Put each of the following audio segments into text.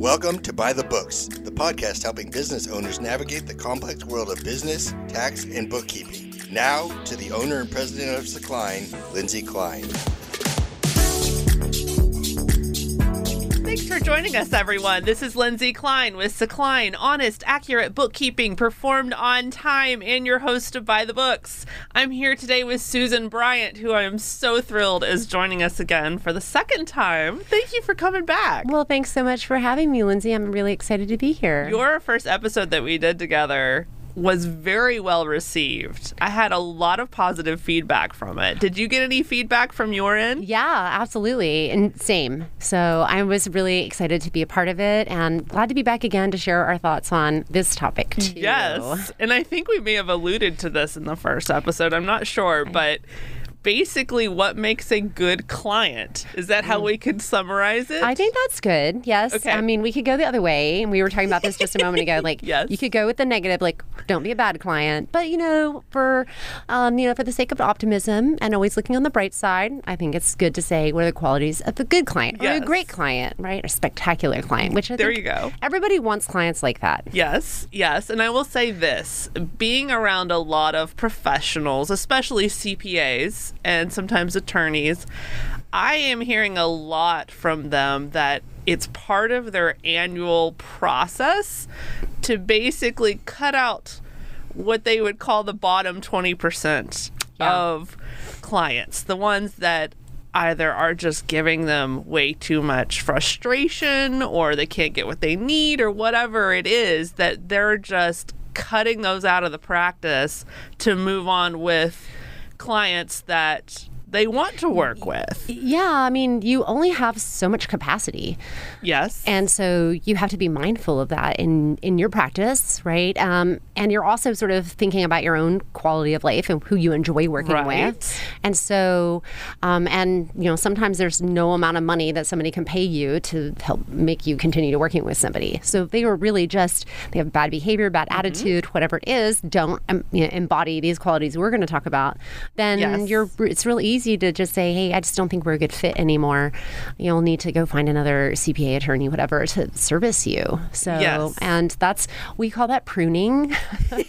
Welcome to By the Books, the podcast helping business owners navigate the complex world of business, tax, and bookkeeping. Now to the owner and president of Secline, Lindsay Klein. For joining us, everyone. This is Lindsay Klein with Secline, honest, accurate bookkeeping performed on time, and your host of By the Books. I'm here today with Susan Bryant, who I am so thrilled is joining us again for the second time. Thank you for coming back. Well, thanks so much for having me, Lindsay. I'm really excited to be here. Your first episode that we did together was very well received. I had a lot of positive feedback from it. Did you get any feedback from your end? yeah, absolutely. And same. So I was really excited to be a part of it and glad to be back again to share our thoughts on this topic, mm-hmm. too. Yes. And I think we may have alluded to this in the first episode. I'm not sure, but basically what makes a good client. Is that how we could summarize it? I think that's good. Yes. Okay. I mean, we could go the other way. And we were talking about this just a moment ago. Like, Yes. you could go with the negative, like, don't be a bad client. But, you know, for, um, you know, for the sake of optimism and always looking on the bright side, I think it's good to say what are the qualities of a good client or Yes. a great client, right? A spectacular client, which I There think you go. everybody wants clients like that. Yes, yes. And I will say this being around a lot of professionals, especially CPAs and sometimes attorneys, I am hearing a lot from them that it's part of their annual process to basically cut out what they would call the bottom 20% Yeah. of clients, the ones that either are just giving them way too much frustration or they can't get what they need or whatever it is that they're just cutting those out of the practice to move on with clients that they want to work with. Yeah, I mean, you only have so much capacity. Yes. And so you have to be mindful of that in, in your practice, right? Um, and you're also sort of thinking about your own quality of life and who you enjoy working Right. with. And so, um, and, you know, sometimes there's no amount of money that somebody can pay you to help make you continue to working with somebody. So if they are really just, they have bad behavior, bad Mm-hmm. attitude, whatever it is, don't um, you know, embody these qualities we're going to talk about, then Yes. you're, it's really easy to just say, hey, I just don't think we're a good fit anymore. You'll need to go find another CPA attorney, whatever, to service you. So, Yes. and that's, we call that pruning.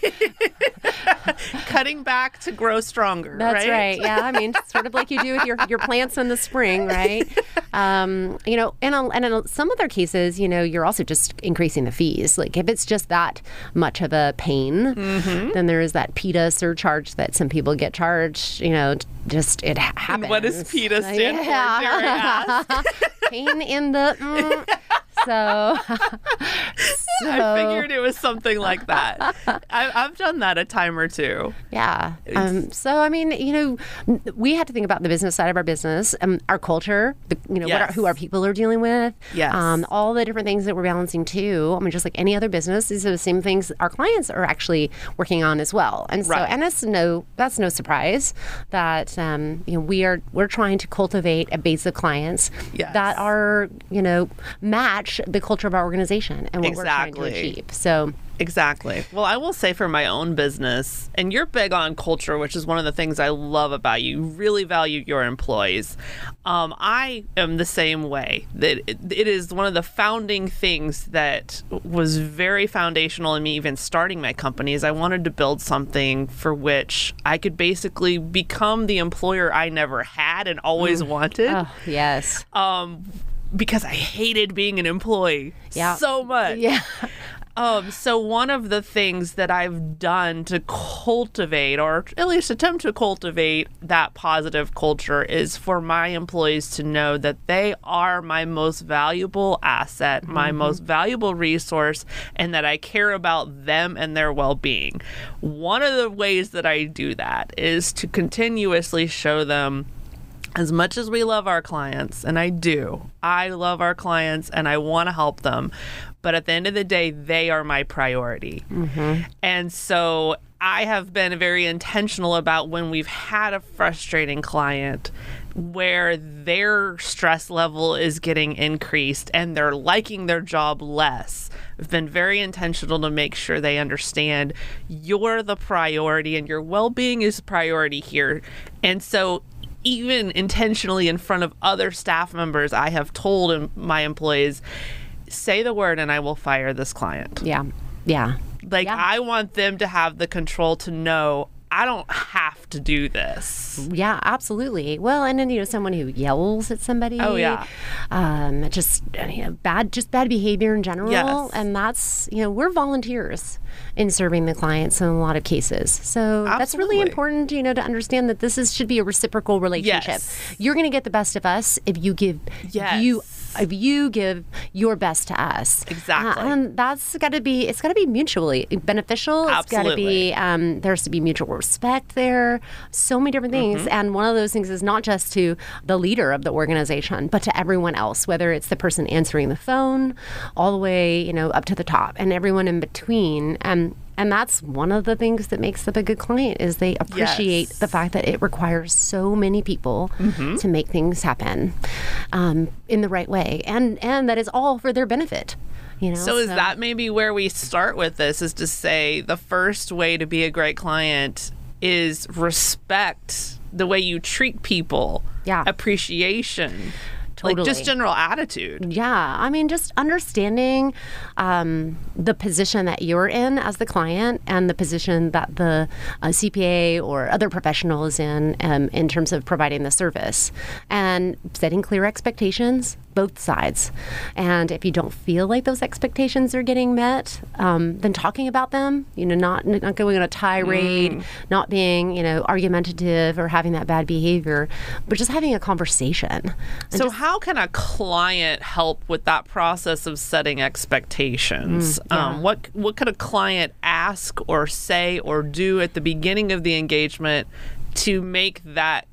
cutting back to grow stronger. That's right. Yeah, I mean, sort of like you do with your, your plants in the spring, right? Um, you know, and and in some other cases, you know, you're also just increasing the fees. Like if it's just that much of a pain, Mm-hmm. then there is that PITA surcharge that some people get charged. You know, just it ha- happens. What does PITA stand for, dare I pain in the. mm. So, so I figured it was something like that. I, I've done that a time or two. Yeah. Um, so I mean, you know, we had to think about the business side of our business, um, our culture, the, you know, what our, who our people are dealing with, Yes. um, all the different things that we're balancing too. I mean, just like any other business, these are the same things our clients are actually working on as well. And so, Right. and that's no, that's no surprise that um, you know we are we're trying to cultivate a base of clients Yes. that are you know match the culture of our organization and what we're trying to achieve. So. Exactly. Well, I will say for my own business, and you're big on culture, which is one of the things I love about you. You really value your employees. Um, I am the same way. That it, it is one of the founding things that was very foundational in me even starting my company. Is I wanted to build something for which I could basically become the employer I never had and always wanted. Oh yes. Um, because I hated being an employee Yeah. so much. Yeah. Um, so one of the things that I've done to cultivate, or at least attempt to cultivate that positive culture, is for my employees to know that they are my most valuable asset, my most valuable resource, and that I care about them and their well-being. One of the ways that I do that is to continuously show them as much as we love our clients, and I do, I love our clients and I want to help them, but at the end of the day, they are my priority. Mm-hmm. And so I have been very intentional about when we've had a frustrating client where their stress level is getting increased and they're liking their job less. I've been very intentional to make sure they understand you're the priority and your well being is priority here. And so even intentionally in front of other staff members, I have told my employees, say the word and I will fire this client. Yeah. Yeah. Like Yeah. I want them to have the control to know I don't have to do this. Yeah, absolutely. Well, and then you know, someone who yells at somebody. Oh, yeah. Um, just you know, bad, just bad behavior in general. Yes. And that's you know, we're volunteers in serving the clients in a lot of cases. So that's really important, you know, to understand that this is should be a reciprocal relationship. Yes. You're going to get the best of us if you give Yes. you you give your best to us. Exactly. Uh, and that's got to be it's got to be mutually beneficial. Absolutely. It's got to be um, there's to be mutual respect there. So many different things, Mm-hmm. and one of those things is not just to the leader of the organization, but to everyone else, whether it's the person answering the phone, all the way you know up to the top, and everyone in between. And and that's one of the things that makes them a good client is they appreciate Yes. the fact that it requires so many people Mm-hmm. to make things happen um, in the right way, and and that is all for their benefit. You know, So is that maybe where we start with this is to say the first way to be a great client is respect the way you treat people. Yeah. Appreciation. Like just general attitude. Yeah, I mean, just understanding um, the position that you're in as the client and the position that the uh, CPA or other professional is in um, in terms of providing the service and setting clear expectations, both sides. And if you don't feel like those expectations are getting met, um, then talking about them, you know, not, not going on a tirade, not being, you know, argumentative or having that bad behavior, but just having a conversation. So how can a client help with that process of setting expectations? um, what what could a client ask or say or do at the beginning of the engagement to make that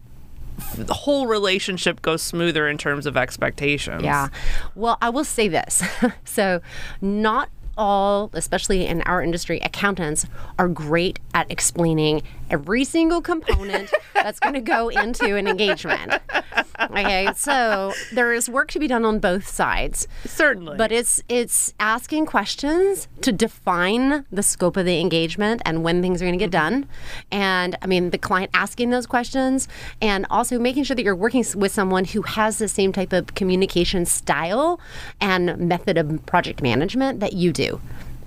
the whole relationship goes smoother in terms of expectations? Yeah. Well, I will say this. so, not all, especially in our industry, accountants are great at explaining every single component that's going to go into an engagement. Okay, so there is work to be done on both sides. Certainly. But it's it's asking questions to define the scope of the engagement and when things are going to get mm-hmm. done. And I mean, the client asking those questions and also making sure that you're working with someone who has the same type of communication style and method of project management that you do.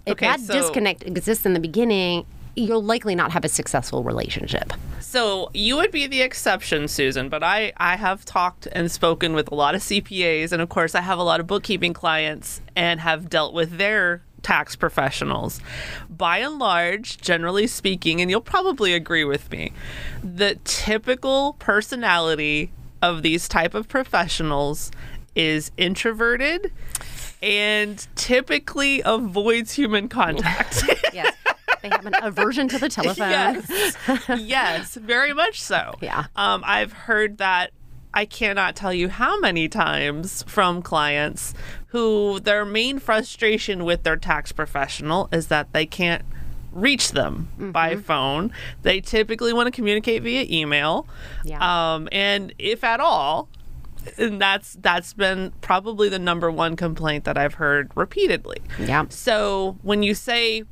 If Okay, that so- disconnect exists in the beginning, you'll likely not have a successful relationship. So you would be the exception, Susan, but I, I have talked and spoken with a lot of CPAs, and of course, I have a lot of bookkeeping clients and have dealt with their tax professionals. By and large, generally speaking, and you'll probably agree with me, the typical personality of these type of professionals is introverted and typically avoids human contact. Yes. They have an aversion to the telephone. Yes. yes, very much so. Yeah. Um, I've heard that I cannot tell you how many times from clients who their main frustration with their tax professional is that they can't reach them by Mm-hmm. phone. They typically want to communicate via email. Yeah. Um, and if at all, and that's that's been probably the number one complaint that I've heard repeatedly. Yeah. So when you say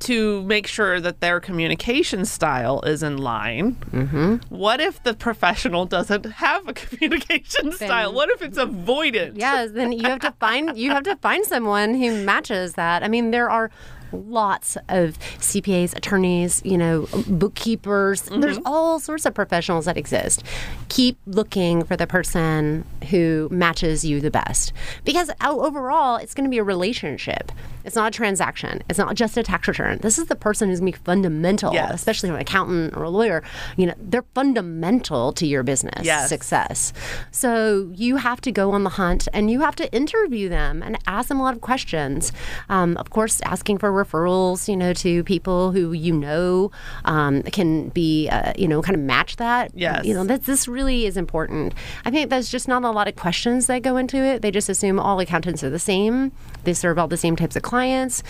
to make sure that their communication style is in line, Mm-hmm. what if the professional doesn't have a communication style? What if it's avoidant? Yes, then you have to find you have to find someone who matches that. I mean, there are lots of CPAs, attorneys, you know, bookkeepers. There's all sorts of professionals that exist. Keep looking for the person who matches you the best. Because overall, it's going to be a relationship. It's not a transaction. It's not just a tax return. This is the person who's going to be fundamental, Yes. especially an accountant or a lawyer. You know, they're fundamental to your business Yes. success. So you have to go on the hunt and you have to interview them and ask them a lot of questions. Um, of course, asking for referrals, you know, to people who you know um, can be, uh, you know, kind of match that. Yes. You know, this, this really is important. I think there's just not a lot of questions that go into it. They just assume all accountants are the same. They serve all the same types of clients.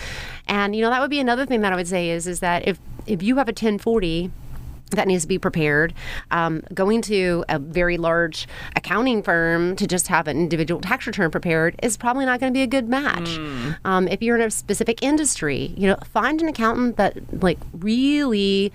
And, you know, that would be another thing that I would say is, is that if, if you have a 1040, that needs to be prepared. Um, going to a very large accounting firm to just have an individual tax return prepared is probably not going to be a good match. Um, if you're in a specific industry, you know, find an accountant that like really,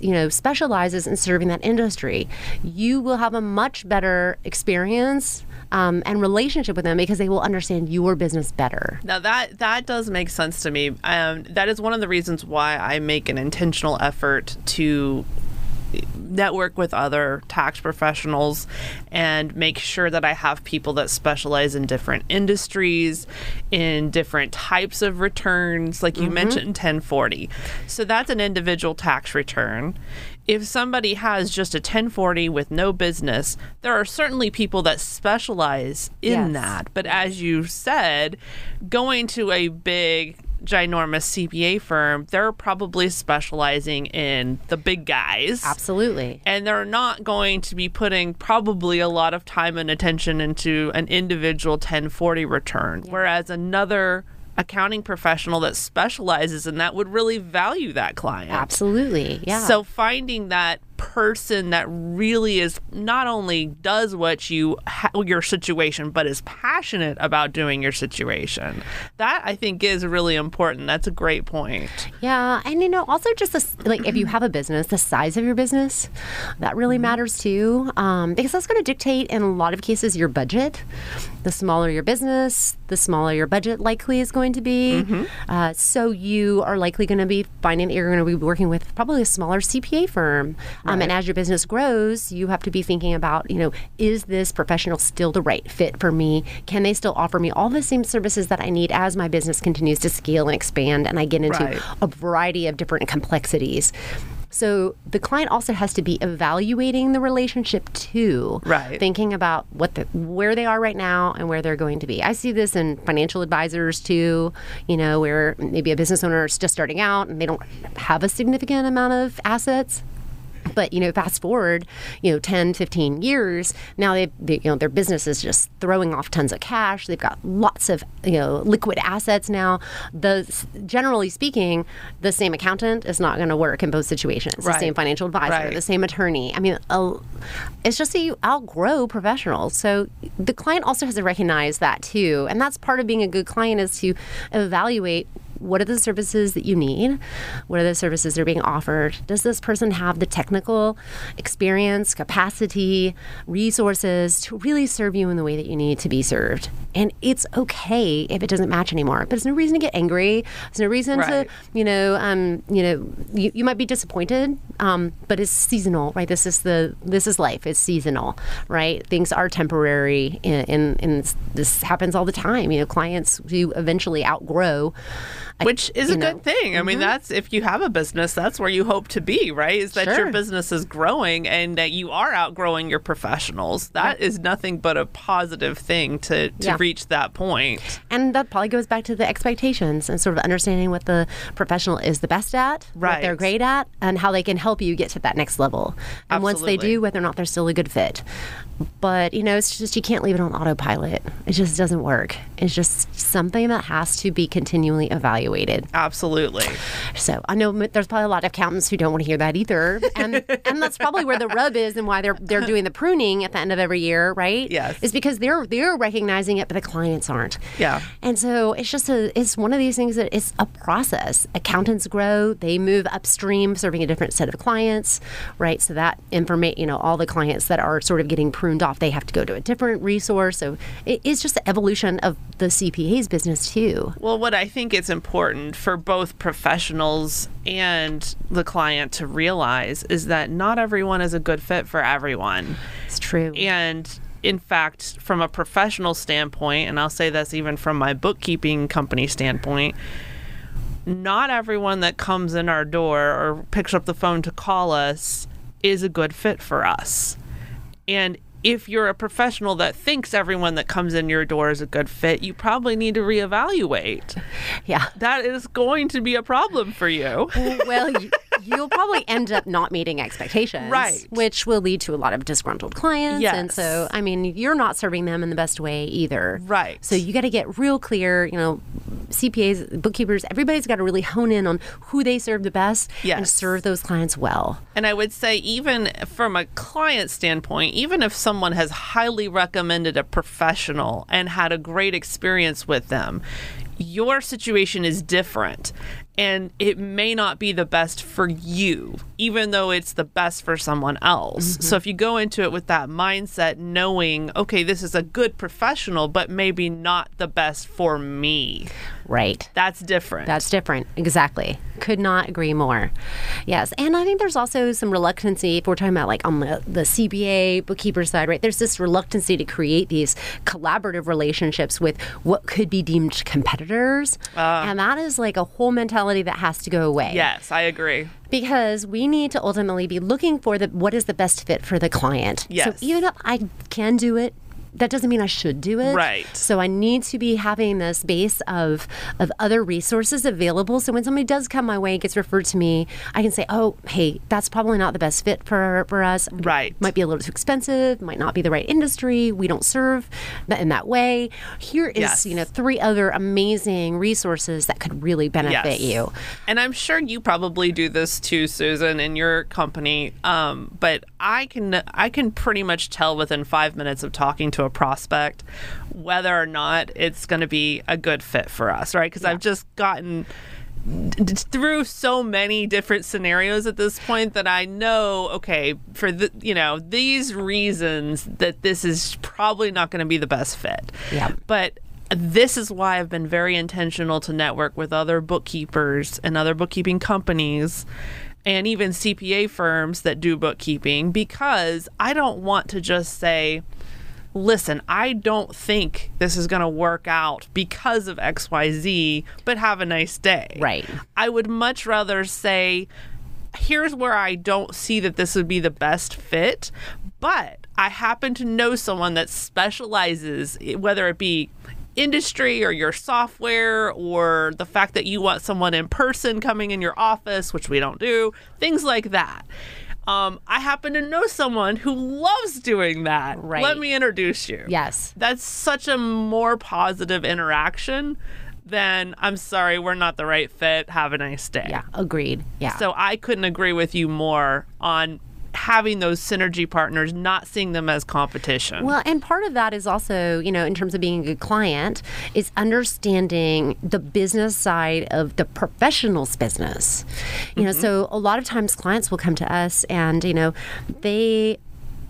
you know, specializes in serving that industry. You will have a much better experience um, and relationship with them because they will understand your business better. Now that that does make sense to me. Um, that is one of the reasons why I make an intentional effort to network with other tax professionals and make sure that I have people that specialize in different industries, in different types of returns, like you Mm-hmm. mentioned 1040. So that's an individual tax return. If somebody has just a 1040 with no business, there are certainly people that specialize in Yes. that. But as you said, going to a big ginormous CPA firm, they're probably specializing in the big guys. Absolutely. And they're not going to be putting probably a lot of time and attention into an individual 1040 return. Whereas another accounting professional that specializes in that would really value that client. Absolutely. Yeah. So finding that person that really is not only does what you ha- your situation but is passionate about doing your situation that i think is really important that's a great point Yeah, and you know, also just this, like if you have a business, the size of your business, that really matters too, um, because that's going to dictate in a lot of cases your budget. The smaller your business, the smaller your budget likely is going to be. Uh, so you are likely going to be finding that you're going to be working with probably a smaller CPA firm. Um, Um, and as your business grows, you have to be thinking about, you know, is this professional still the right fit for me? Can they still offer me all the same services that I need as my business continues to scale and expand and I get into Right. a variety of different complexities. So the client also has to be evaluating the relationship too, Right. Thinking about what the, where they are right now and where they're going to be. I see this in financial advisors too. You know, where maybe a business owner is just starting out and they don't have a significant amount of assets. But you know, fast forward, you know, 10, 15 years, now they, they you know, their business is just throwing off tons of cash. They've got lots of you know liquid assets now. The generally speaking, the same accountant is not going to work in both situations. The same financial advisor, Right. the same attorney. I mean, a, it's just that you outgrow professionals. So the client also has to recognize that too, and that's part of being a good client is to evaluate what are the services that you need? What are the services that are being offered? Does this person have the technical experience, capacity, resources to really serve you in the way that you need to be served? And it's okay if it doesn't match anymore, but there's no reason to get angry. There's no reason Right. to, you know, um, you know, you, you might be disappointed, um, but it's seasonal, right? This is the this is life. It's seasonal, right? Things are temporary, and, and, and this happens all the time. You know, clients who eventually outgrow which is a know, good thing. I mean, mm-hmm. that's if you have a business, that's where you hope to be, right? Is that your business is growing and that you are outgrowing your professionals. That is nothing but a positive thing to, to Yeah. reach that point. And that probably goes back to the expectations and sort of understanding what the professional is the best at, what they're great at, and how they can help you get to that next level. And once they do, whether or not they're still a good fit. But, you know, it's just you can't leave it on autopilot. It just doesn't work. It's just something that has to be continually evaluated. Absolutely. So I know there's probably a lot of accountants who don't want to hear that either, and and that's probably where the rub is, and why they're they're doing the pruning at the end of every year, right? Yes. is because they're they're recognizing it, but the clients aren't. Yeah. and so it's just a it's one of these things that it's a process. Accountants grow, they move upstream, serving a different set of clients, right? So that information, you know, all the clients that are sort of getting pruned off, they have to go to a different resource. So it is just the evolution of the CPA's business too. Well, what I think it's important for both professionals and the client to realize is that not everyone is a good fit for everyone. It's true. And in fact, from a professional standpoint, and I'll say this even from my bookkeeping company standpoint, not everyone that comes in our door or picks up the phone to call us is a good fit for us. And if you're a professional that thinks everyone that comes in your door is a good fit, you probably need to reevaluate. yeah. That is going to be a problem for you. well, you, you'll probably end up not meeting expectations, Right. Which will lead to a lot of disgruntled clients, and so I mean, you're not serving them in the best way either, Right. So you got to get real clear. You know, CPAs, bookkeepers, everybody's got to really hone in on who they serve the best and serve those clients well. And I would say, even from a client standpoint, even if someone has highly recommended a professional and had a great experience with them, your situation is different. And it may not be the best for you, even though it's the best for someone else. Mm-hmm. So if you go into it with that mindset, knowing, okay, this is a good professional, but maybe not the best for me, Right. that's different. That's different. Exactly. Could not agree more. Yes. And I think there's also some reluctancy if we're talking about like on the, the CPA bookkeeper side, right? There's this reluctancy to create these collaborative relationships with what could be deemed competitors. Ah. and that is like a whole mentality that has to go away. yes, I agree. Because we need to ultimately be looking for the what is the best fit for the client. Yes. So even if I can do it, that doesn't mean I should do it. Right. So I need to be having this base of of other resources available. So when somebody does come my way and gets referred to me, I can say, "Oh, hey, that's probably not the best fit for for us. Right. Might be a little too expensive. Might not be the right industry. We don't serve in that way. Here is Yes. you know three other amazing resources that could really benefit Yes. you. And I'm sure you probably do this too, Susan, in your company. Um, but I can I can pretty much tell within five minutes of talking to a prospect whether or not it's going to be a good fit for us, right? Because I've just gotten d- through so many different scenarios at this point that I know, okay, for the you know these reasons that this is probably not going to be the best fit. Yeah. But this is why I've been very intentional to network with other bookkeepers and other bookkeeping companies and even CPA firms that do bookkeeping because I don't want to just say, listen, I don't think this is going to work out because of XYZ, but have a nice day. Right. I would much rather say, here's where I don't see that this would be the best fit, but I happen to know someone that specializes, whether it be industry or your software or the fact that you want someone in person coming in your office, which we don't do, things like that. Um, I happen to know someone who loves doing that. Right. Let me introduce you. Yes. That's such a more positive interaction than I'm sorry, we're not the right fit. Have a nice day. Yeah. Agreed. Yeah. So I couldn't agree with you more on having those synergy partners, not seeing them as competition. Well, and part of that is also, you know, in terms of being a good client, is understanding the business side of the professional's business. You know, mm-hmm. so a lot of times clients will come to us and, you know, they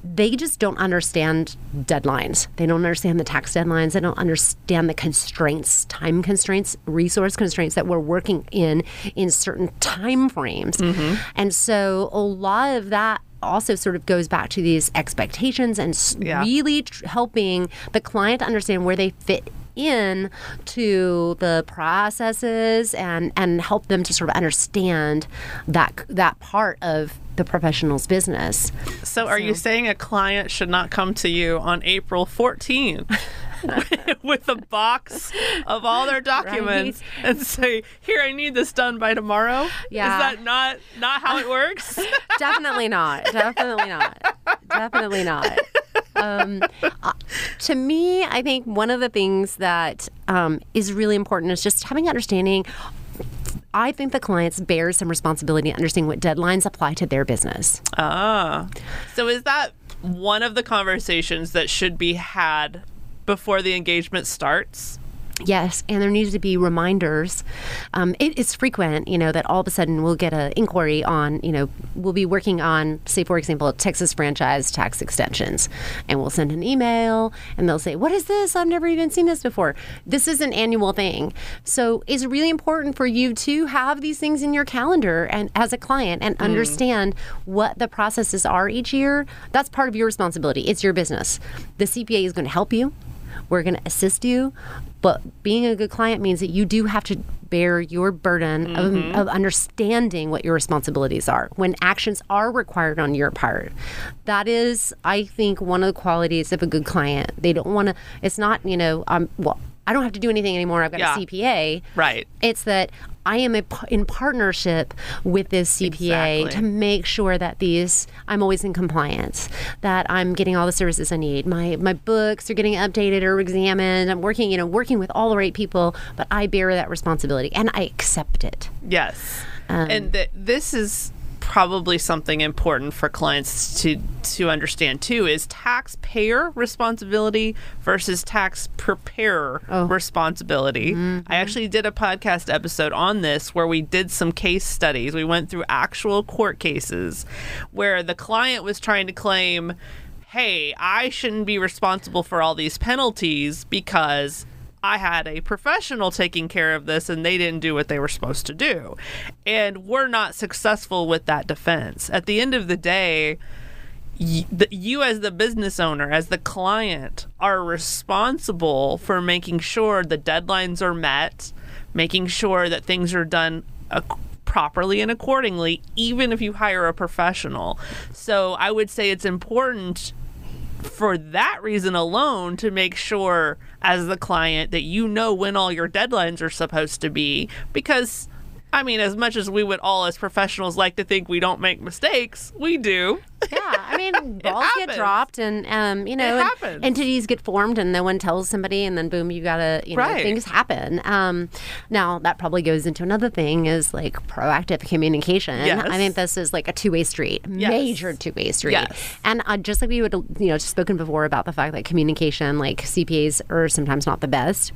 they just don't understand deadlines. They don't understand the tax deadlines. They don't understand the constraints, time constraints, resource constraints that we're working in in certain time frames. Mm-hmm. And so a lot of that also sort of goes back to these expectations and Yeah. really tr- helping the client understand where they fit in to the processes and and help them to sort of understand that that part of the professional's business. so are you saying a client should not come to you on April 14th? with a box of all their documents and say, "Here, I need this done by tomorrow." Yeah. is that not not how it works? Definitely not. Definitely not. Definitely not. Um, uh, to me, I think one of the things that um, is really important is just having understanding. I think the clients bear some responsibility in understanding what deadlines apply to their business. Ah. So is that one of the conversations that should be had before the engagement starts? Yes, and there needs to be reminders. Um, it, it's frequent, you know, that all of a sudden we'll get an inquiry on, you know, we'll be working on, say, for example, Texas franchise tax extensions, and we'll send an email, and they'll say, "What is this? I've never even seen this before." This is an annual thing, so it's really important for you to have these things in your calendar and as a client and understand what the processes are each year. That's part of your responsibility. It's your business. The CPA is going to help you. We're going to assist you, but being a good client means that you do have to bear your burden of, of understanding what your responsibilities are when actions are required on your part. That is, I think, one of the qualities of a good client. They don't want to. It's not, you know, um, well, I don't have to do anything anymore. I've got Yeah. a CPA. Right. It's that I am a, in partnership with this CPA Exactly. to make sure that these I'm always in compliance, that I'm getting all the services I need. My my books are getting updated or examined. I'm working, you know, working with all the right people, but I bear that responsibility and I accept it. Yes. Um, and th- this is probably something important for clients to to understand too is taxpayer responsibility versus tax preparer oh. responsibility. I mm-hmm. actually did a podcast episode on this where we did some case studies. We went through actual court cases where the client was trying to claim, "Hey, I shouldn't be responsible for all these penalties because I had a professional taking care of this and they didn't do what they were supposed to do. And we're not successful with that defense. At the end of the day, you as the business owner, as the client, are responsible for making sure the deadlines are met, making sure that things are done ac- properly and accordingly, even if you hire a professional. So I would say it's important for that reason alone to make sure as the client that you know when all your deadlines are supposed to be because I mean as much as we would all as professionals like to think we don't make mistakes, we do. I mean, balls get dropped, and um, you know, and entities get formed, and no one tells somebody, and then boom, you gotta, you know, Right. things happen. Um, now that probably goes into another thing is like proactive communication. Yes. I think this is like a two way street, major two way street. Yes. And uh, just like we would, you know, spoken before about the fact that communication, like CPAs, are sometimes not the best.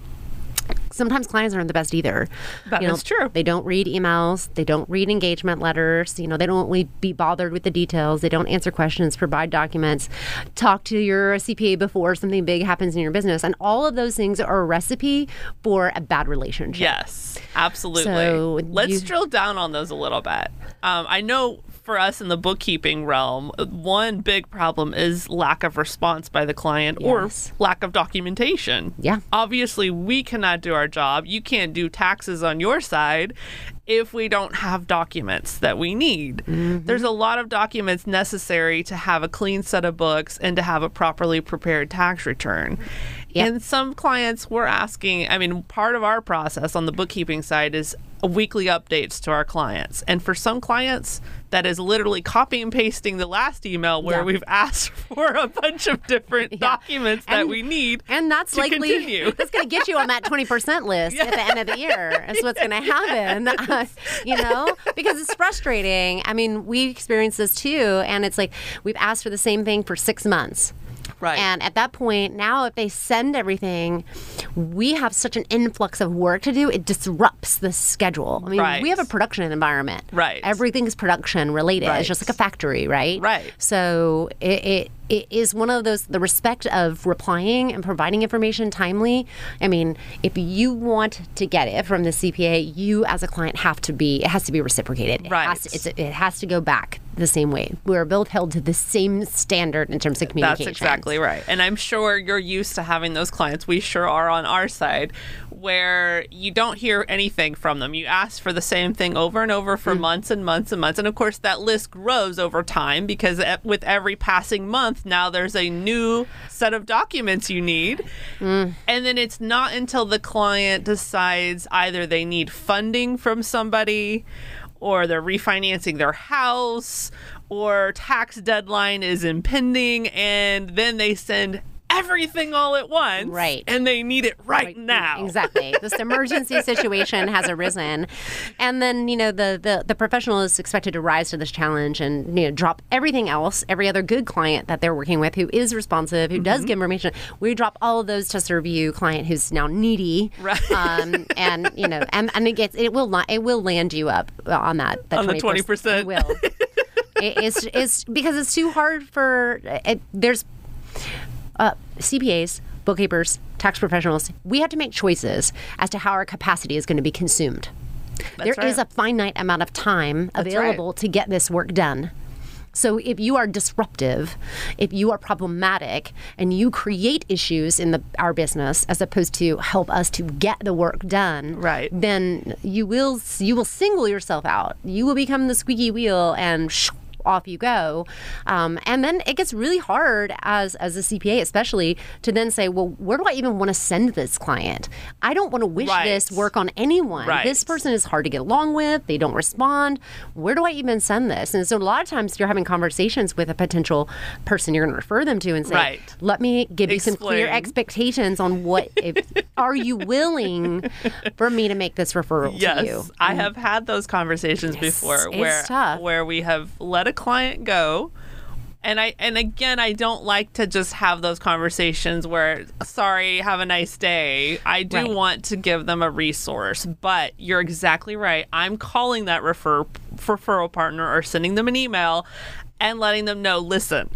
Sometimes clients aren't the best either. That you know, is true. They don't read emails. They don't read engagement letters. You know, they don't really be bothered with the details. They don't answer questions, provide documents, talk to your CPA before something big happens in your business. And all of those things are a recipe for a bad relationship. Yes, absolutely. So Let's you- drill down on those a little bit. Um, I know for us in the bookkeeping realm, one big problem is lack of response by the client Yes. or lack of documentation. Yeah. Obviously, we cannot do our job. You can't do taxes on your side if we don't have documents that we need. Mm-hmm. There's a lot of documents necessary to have a clean set of books and to have a properly prepared tax return. Yep. And some clients were asking, I mean, part of our process on the bookkeeping side is weekly updates to our clients. And for some clients, that is literally copy and pasting the last email where Yeah. we've asked for a bunch of different documents that we need. And that's to likely continue. that's going to get you on that 20% list at the end of the year. That's what's going to happen. Uh, you know, because it's frustrating. I mean, we experience this too. And it's like we've asked for the same thing for six months. Right. And at that point, now if they send everything, we have such an influx of work to do, it disrupts the schedule. I mean, Right. we have a production environment. Right. Everything's production related. Right. It's just like a factory, right? Right. So it, it it is one of those the respect of replying and providing information timely. I mean, if you want to get it from the CPA, you as a client have to be it has to be reciprocated. It Right. has to, it's, it has to go back the same way. We're both held to the same standard in terms of communication. That's exactly right. And I'm sure you're used to having those clients. We sure are on our side where you don't hear anything from them. You ask for the same thing over and over Mm. for months and months and months. And of course, that list grows over time because with every passing month, now there's a new set of documents you need. Mm. And then it's not until the client decides either they need funding from somebody or they're refinancing their house or tax deadline is impending and then they send everything all at once Right. and they need it right, now Exactly. This emergency situation has arisen. And then, you know, the, the, the professional is expected to rise to this challenge and, you know, drop everything else, every other good client that they're working with who is responsive, who Mm-hmm. does give information. We drop all of those to serve you client who's now needy. Right. Um, and, you know, and, and it gets, it will not, it will land you up on that. that On the 20%. It will. It- it's, it's because it's too hard for, it, there's, uh, CPAs, bookkeepers, tax professionals, we have to make choices as to how our capacity is going to be consumed. There is right. a finite amount of time right. available to get this work done. So if you are disruptive, if you are problematic, and you create issues in the our business as opposed to help us to get the work done, Right. Then you will you will single yourself out. You will become the squeaky wheel, and off you go. Um, and then it gets really hard as as a CPA, especially to then say, well, where do I even want to send this client? I don't want to wish Right. this work on anyone. Right. This person is hard to get along with. They don't respond. Where do I even send this? And so a lot of times you're having conversations with a potential person you're going to refer them to and say, Right. let me give you some clear expectations on what if, are you willing for me to make this referral Yes, to you? I have had those conversations before where tough. where we have let a client go. And I and again I don't like to just have those conversations where sorry, have a nice day. I do Right. want to give them a resource, but you're exactly right. I'm calling that refer referral partner or sending them an email and letting them know, listen,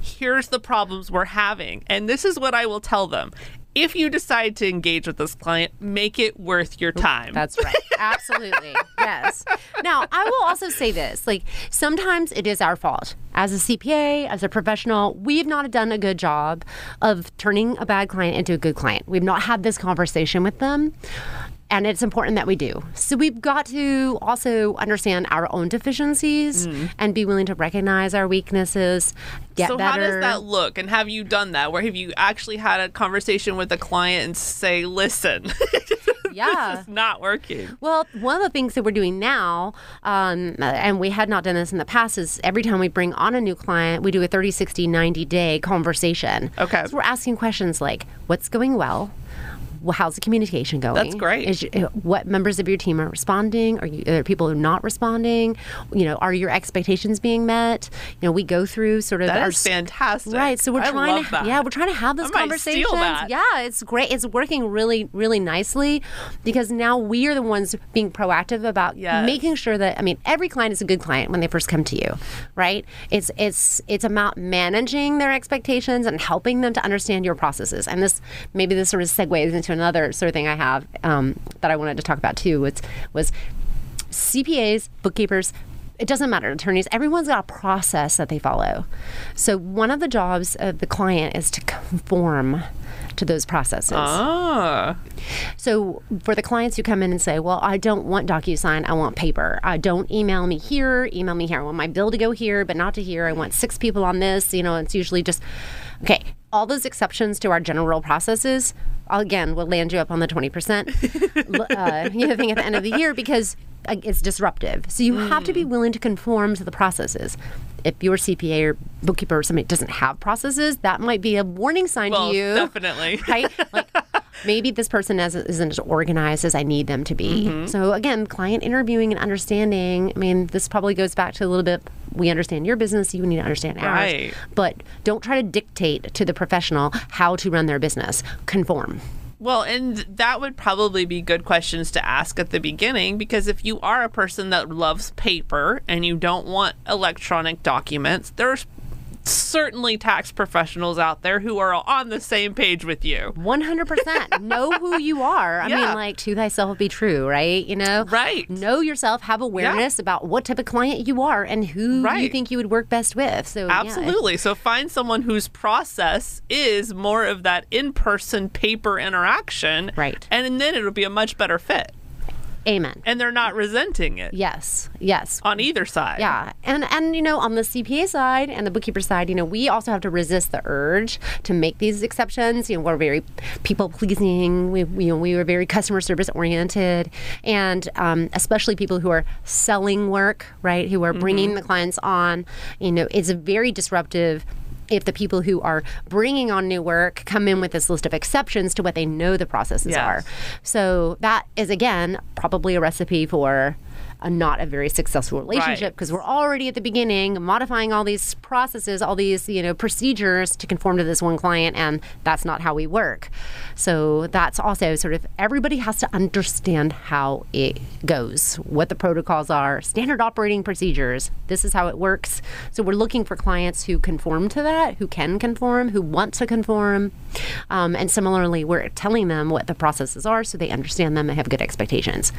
here's the problems we're having. And this is what I will tell them. If you decide to engage with this client, make it worth your time. That's right. Absolutely. yes. Now, I will also say this like, sometimes it is our fault. As a CPA, as a professional, we've not done a good job of turning a bad client into a good client. We've not had this conversation with them. And it's important that we do. So we've got to also understand our own deficiencies and be willing to recognize our weaknesses, get so better. how does that look and have you done that where have you actually had a conversation with a client and say listen yeah. this is not working Well, one of the things that we're doing now, um, and we had not done this in the past, is every time we bring on a new client, we do a 30, 60, 90 day conversation. Okay. So we're asking questions like what's going well? Well, how's the communication going? That's great. Is, uh, what members of your team are responding? Are, you, are there people who are not responding? You know, are your expectations being met? You know, we go through sort of That our is fantastic Right. So we're I trying to that. yeah, we're trying to have those I conversations. Yeah, it's great. It's working really, really nicely because now we are the ones being proactive about Yes. making sure that I mean every client is a good client when they first come to you, right? It's it's it's about managing their expectations and helping them to understand your processes. And this maybe this sort of segues into another sort of thing I have um, that I wanted to talk about too. Was was CPAs, bookkeepers, it doesn't matter, attorneys, everyone's got a process that they follow. So one of the jobs of the client is to conform to those processes. ah So for the clients who come in and say, "Well, I don't want DocuSign, I want paper. I don't email me here, email me here. I want my bill to go here, but not to here. I want six people on this." You know, it's usually just okay. All those exceptions to our general processes, again, will land you up on the twenty percent. uh, you know, thing at the end of the year because uh, it's disruptive. So you have to be willing to conform to the processes. If your CPA or bookkeeper or somebody doesn't have processes, that might be a warning sign well to you definitely right? Like maybe this person is, isn't as organized as I need them to be. Mm-hmm. So again, client interviewing and understanding. I mean, this probably goes back to a little bit. We understand your business. You need to understand ours. Right. But don't try to dictate to the professional how to run their business. Conform. Well, and that would probably be good questions to ask at the beginning because if you are a person that loves paper and you don't want electronic documents, there's certainly tax professionals out there who are on the same page with you. One hundred percent. Know who you are. I Yeah. mean, like to thyself be true, right? You know, Right. Know yourself. Have awareness about what type of client you are and who you think you would work best with. So yeah, Absolutely. so find someone whose process is more of that in-person paper interaction. Right. And then it'll be a much better fit. Amen. And they're not resenting it Yes. Yes. on either side. Yeah, and and you know on the CPA side and the bookkeeper side, you know we also have to resist the urge to make these exceptions. You know we're very people pleasing. We you know we were very customer service oriented, and um, especially people who are selling work, right? Who are bringing the clients on. You know it's a very disruptive. If the people who are bringing on new work come in with this list of exceptions to what they know the processes Yes. are, so that is again probably a recipe for a not a very successful relationship because we're already at the beginning modifying all these processes all these you know procedures to conform to this one client and that's not how we work. So that's also sort of everybody has to understand how it goes what the protocols are standard operating procedures. This is how it works. So we're looking for clients who conform to that who can conform who want to conform. Um, and similarly we're telling them what the processes are so they understand them and have good expectations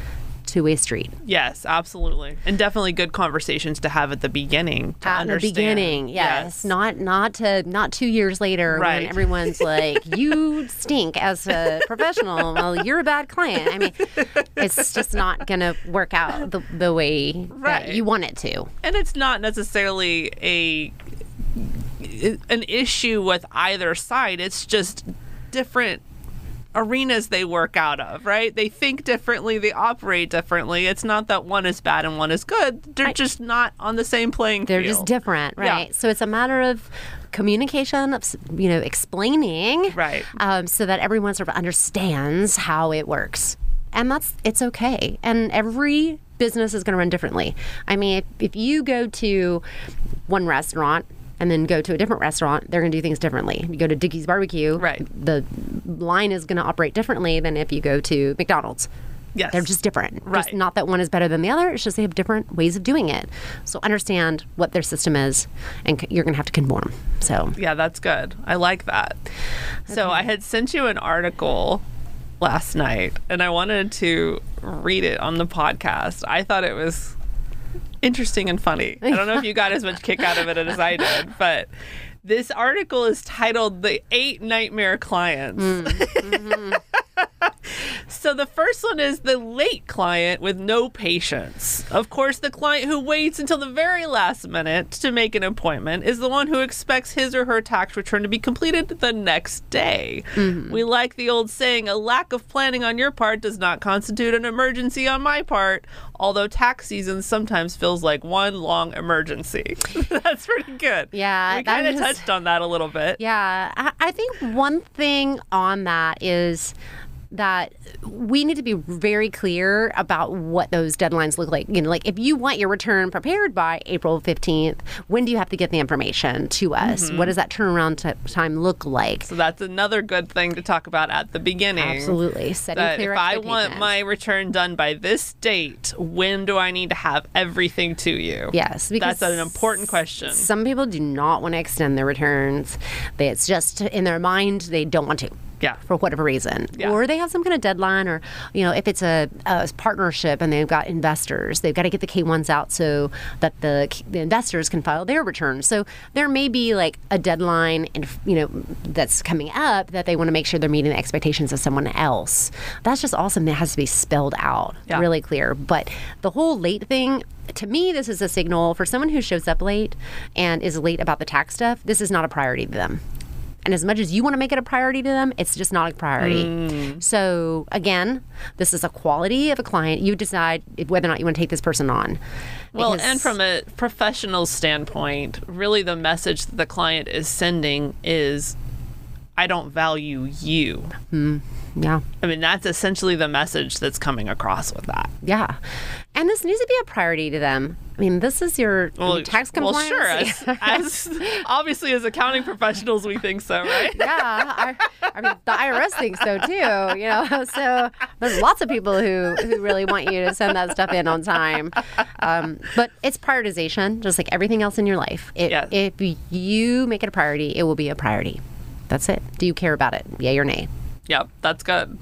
two-way street. Yes, absolutely, and definitely good conversations to have at the beginning. To At the understand. beginning, yes. Not not to not two years later Right. when everyone's like, "You stink as a professional." well, you're a bad client. I mean, it's just not going to work out the, the way Right. that you want it to. and it's not necessarily a an issue with either side. It's just different arenas they work out of, right? They think differently, they operate differently. It's not that one is bad and one is good. They're just not on the same playing field. They're just different, Yeah. right? So it's a matter of communication, of, you know, explaining, Right. Um, so that everyone sort of understands how it works, and that's it's okay. And every business is going to run differently. I mean, if, if you go to one restaurant. And then go to a different restaurant, they're going to do things differently. You go to Dickey's Barbecue, Right. The line is going to operate differently than if you go to McDonald's. Yes. They're just different. Just Right. not that one is better than the other. It's just they have different ways of doing it. So understand what their system is, and you're going to have to conform. So Yeah, that's good. I like that. So I had sent you an article last night and I wanted to read it on the podcast. I thought it was interesting and funny. I don't know if you got as much kick out of it as I did, but this article is titled The Eight Nightmare Clients. Hmm. Mm-hmm. So the first one is the late client with no patience. Of course, the client who waits until the very last minute to make an appointment is the one who expects his or her tax return to be completed the next day. Mm-hmm. We like the old saying, a lack of planning on your part does not constitute an emergency on my part, although tax season sometimes feels like one long emergency. That's pretty good. Yeah, We kind of touched on that a little bit. yeah, I, I think one thing on that is that we need to be very clear about what those deadlines look like. You know, like if you want your return prepared by April 15th, when do you have to get the information to us? Mm-hmm. What does that turnaround t- time look like? So that's another good thing to talk about at the beginning. Absolutely. Setting that clear if I want my return done by this date, when do I need to have everything to you? Yes, because that's an important question. Some people do not want to extend their returns. It's just in their mind they don't want to. Yeah. For whatever reason, Yeah. or they have some kind of deadline, or you know, if it's a, a partnership and they've got investors, they've got to get the K ones out so that the, the investors can file their returns. So there may be like a deadline, and you know, that's coming up that they want to make sure they're meeting the expectations of someone else. That's just awesome. That has to be spelled out Yeah. really clear. But the whole late thing, to me, this is a signal for someone who shows up late and is late about the tax stuff. This is not a priority to them. And as much as you want to make it a priority to them, it's just not a priority. Mm. So, again, this is a quality of a client. You decide whether or not you want to take this person on. Well, and from a professional standpoint, really the message that the client is sending is I don't value you. Hmm. Yeah, I mean, that's essentially the message that's coming across with that. yeah. And this needs to be a priority to them. I mean, this is your your tax compliance. Well, sure. As, as obviously as accounting professionals, we think so, right? yeah, I, I mean the IRS thinks so too. You know, so there's lots of people who who really want you to send that stuff in on time. Um, but it's prioritization, just like everything else in your life. It, Yes. If you make it a priority, it will be a priority. That's it. Do you care about it? Yay or nay? Yep, that's good.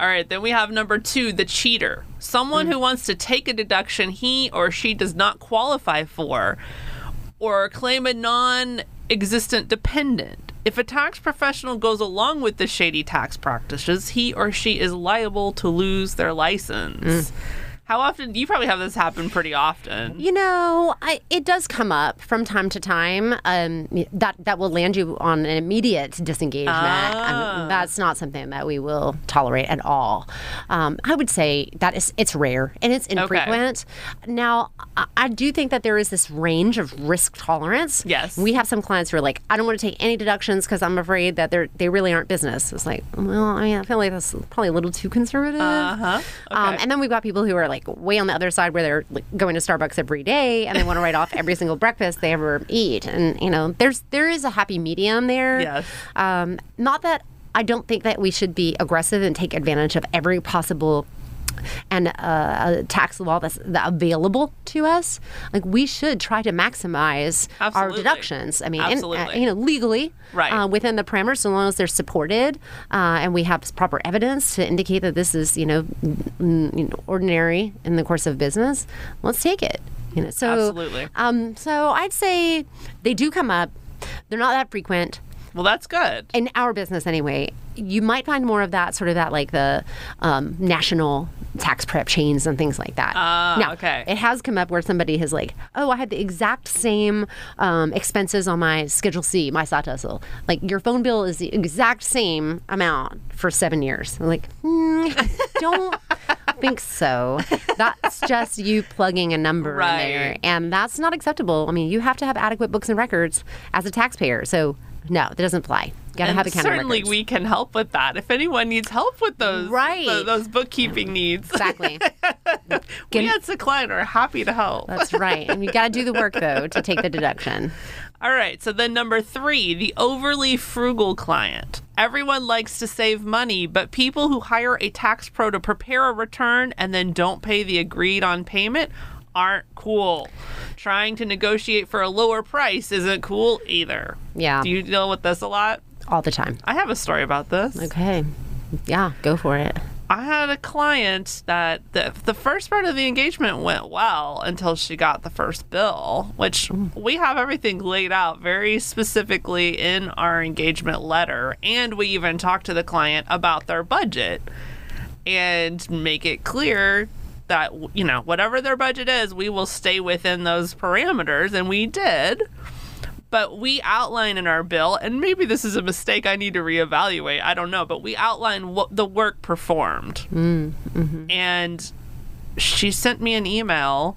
All right, then we have number two, the cheater. Someone hmm. who wants to take a deduction he or she does not qualify for or claim a non existent dependent. If a tax professional goes along with the shady tax practices, he or she is liable to lose their license. Hmm. How often? Do you probably have this happen pretty often. You know, I, it does come up from time to time. Um, that that will land you on an immediate disengagement. Ah. Um, that's not something that we will tolerate at all. Um, I would say that is it's rare and it's infrequent. Now, I, I do think that there is this range of risk tolerance. Yes. we have some clients who are like, I don't want to take any deductions because I'm afraid that they're they really aren't business. It's like, well, I mean, I feel like that's probably a little too conservative. Uh huh. Um, and then we've got people who are like way on the other side where they're like, going to Starbucks every day and they want to write off every single breakfast they ever eat. And you know, there's there is a happy medium there. Yes. Um, not that I don't think that we should be aggressive and take advantage of every possible and uh, a tax law that's available to us, like we should try to maximize our deductions. I mean, and, uh, you know, legally, Right. uh, within the parameters, so long as they're supported uh, and we have proper evidence to indicate that this is, you know, n- you know, ordinary in the course of business. Let's take it. You know, so Absolutely. Um, so I'd say they do come up. They're not that frequent Well, that's good. in our business anyway, you might find more of that sort of that like the um, national tax prep chains and things like that. Ah, now, okay. It has come up where somebody has like, oh, I had the exact same um, expenses on my Schedule C, my SATASL. Like your phone bill is the exact same amount for seven years. I'm like, hmm, don't think so. That's just you plugging a number in there, and that's not acceptable. I mean, you have to have adequate books and records as a taxpayer. So no, that doesn't apply. Got to have accounting certainly records. we can help with that. If anyone needs help with those, Right. tho- those bookkeeping needs, Exactly. we at Sakline are happy to help. That's right. And you got to do the work though to take the deduction. All right, so then number three, the overly frugal client. Everyone likes to save money, but people who hire a tax pro to prepare a return and then don't pay the agreed on payment aren't cool. Trying to negotiate for a lower price isn't cool either. Yeah. Do you deal with this a lot? All the time. I have a story about this. Okay. Yeah, go for it. I had a client that the, the first part of the engagement went well until she got the first bill, which hmm. we have everything laid out very specifically in our engagement letter. And we even talk to the client about their budget and make it clear that, you know, whatever their budget is, we will stay within those parameters. And we did but we outline in our bill, and maybe this is a mistake I need to reevaluate. I don't know, but we outline what the work performed. Mm, mm-hmm. And she sent me an email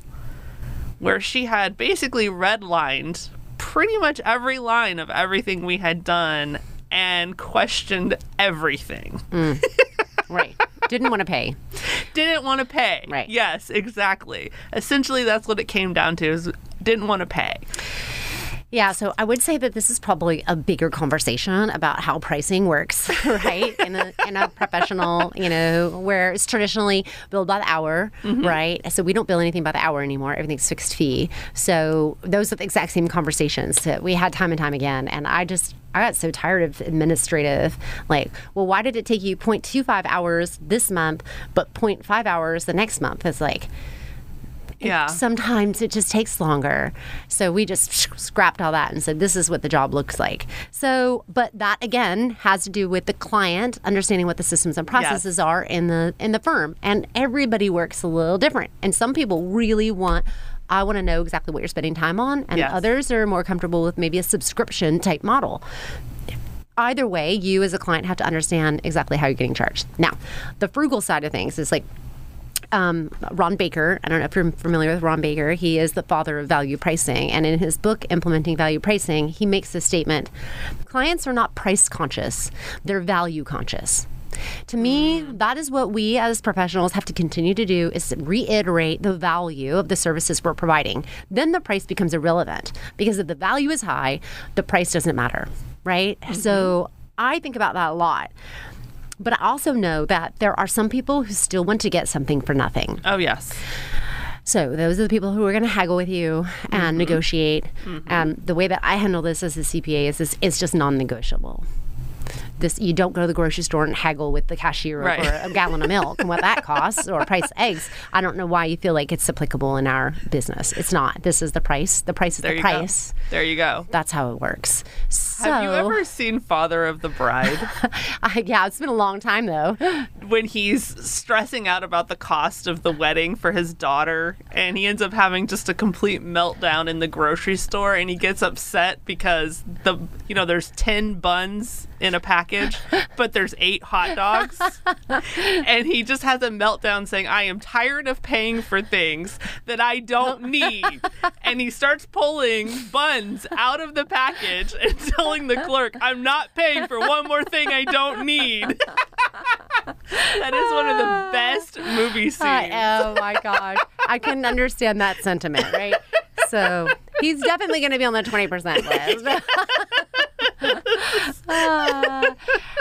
where she had basically redlined pretty much every line of everything we had done and questioned everything. Mm. Right. Didn't want to pay. Didn't want to pay. Right. Yes, exactly. Essentially, that's what it came down to is didn't want to pay. Yeah, so I would say that this is probably a bigger conversation about how pricing works, right? in a in a professional, you know, where it's traditionally billed by the hour, mm-hmm. right? So we don't bill anything by the hour anymore. Everything's fixed fee. So those are the exact same conversations that we had time and time again. And I just I got so tired of administrative, like, well, why did it take you 0.25 hours this month, but 0.5 hours the next month? It's like, Yeah. sometimes it just takes longer. So we just scrapped all that and said, this is what the job looks like. So, but that again has to do with the client understanding what the systems and processes are in the in the firm. And everybody works a little different. And some people really want I want to know exactly what you're spending time on, and Yes. others are more comfortable with maybe a subscription type model either way, you as a client have to understand exactly how you're getting charged. Now, the frugal side of things is like um, Ron Baker. I don't know if you're familiar with Ron Baker. He is the father of value pricing. And in his book, Implementing Value Pricing, he makes this statement clients are not price conscious, they're value conscious. To me, mm. that is what we as professionals have to continue to do is reiterate the value of the services we're providing. Then the price becomes irrelevant because if the value is high, the price doesn't matter, right? So mm-hmm. I think about that a lot. But I also know that there are some people who still want to get something for nothing. oh, yes. So those are the people who are going to haggle with you and mm-hmm. negotiate. And the way that I handle this as a CPA is this, it's just non-negotiable. This you don't go to the grocery store and haggle with the cashier Right. over a gallon of milk and what that costs or price eggs. I don't know why you feel like it's applicable in our business. It's not. This is the price. The price is There the price. go. There you go. That's how it works. So, Have you ever seen Father of the Bride? I, yeah, it's been a long time though. when he's stressing out about the cost of the wedding for his daughter and he ends up having just a complete meltdown in the grocery store and he gets upset because the you know there's 10 buns in a package but there's 8 hot dogs and he just has a meltdown saying I am tired of paying for things that I don't need and he starts pulling buns out of the package and telling the clerk I'm not paying for one more thing I don't need that is one of the best movie scenes. Oh my gosh. I couldn't understand that sentiment, right? So he's definitely going to be on the 20% list. Uh,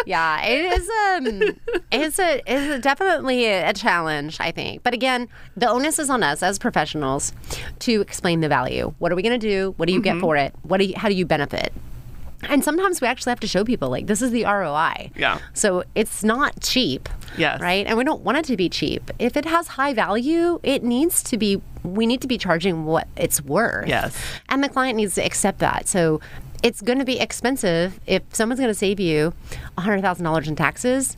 yeah, it is um it's a it's a definitely a, challenge, I think. But again, the onus is on us as professionals to explain the value. What are we going to do? What do you Mm-hmm. get for it? What do you, how do you benefit? And sometimes we actually have to show people like this is the ROI. Yeah. So it's not cheap. Yes. Right? And we don't want it to be cheap. If it has high value, it needs to be we need to be charging what it's worth. Yes. And the client needs to accept that. So it's going to be expensive if someone's going to save you $100,000 in taxes.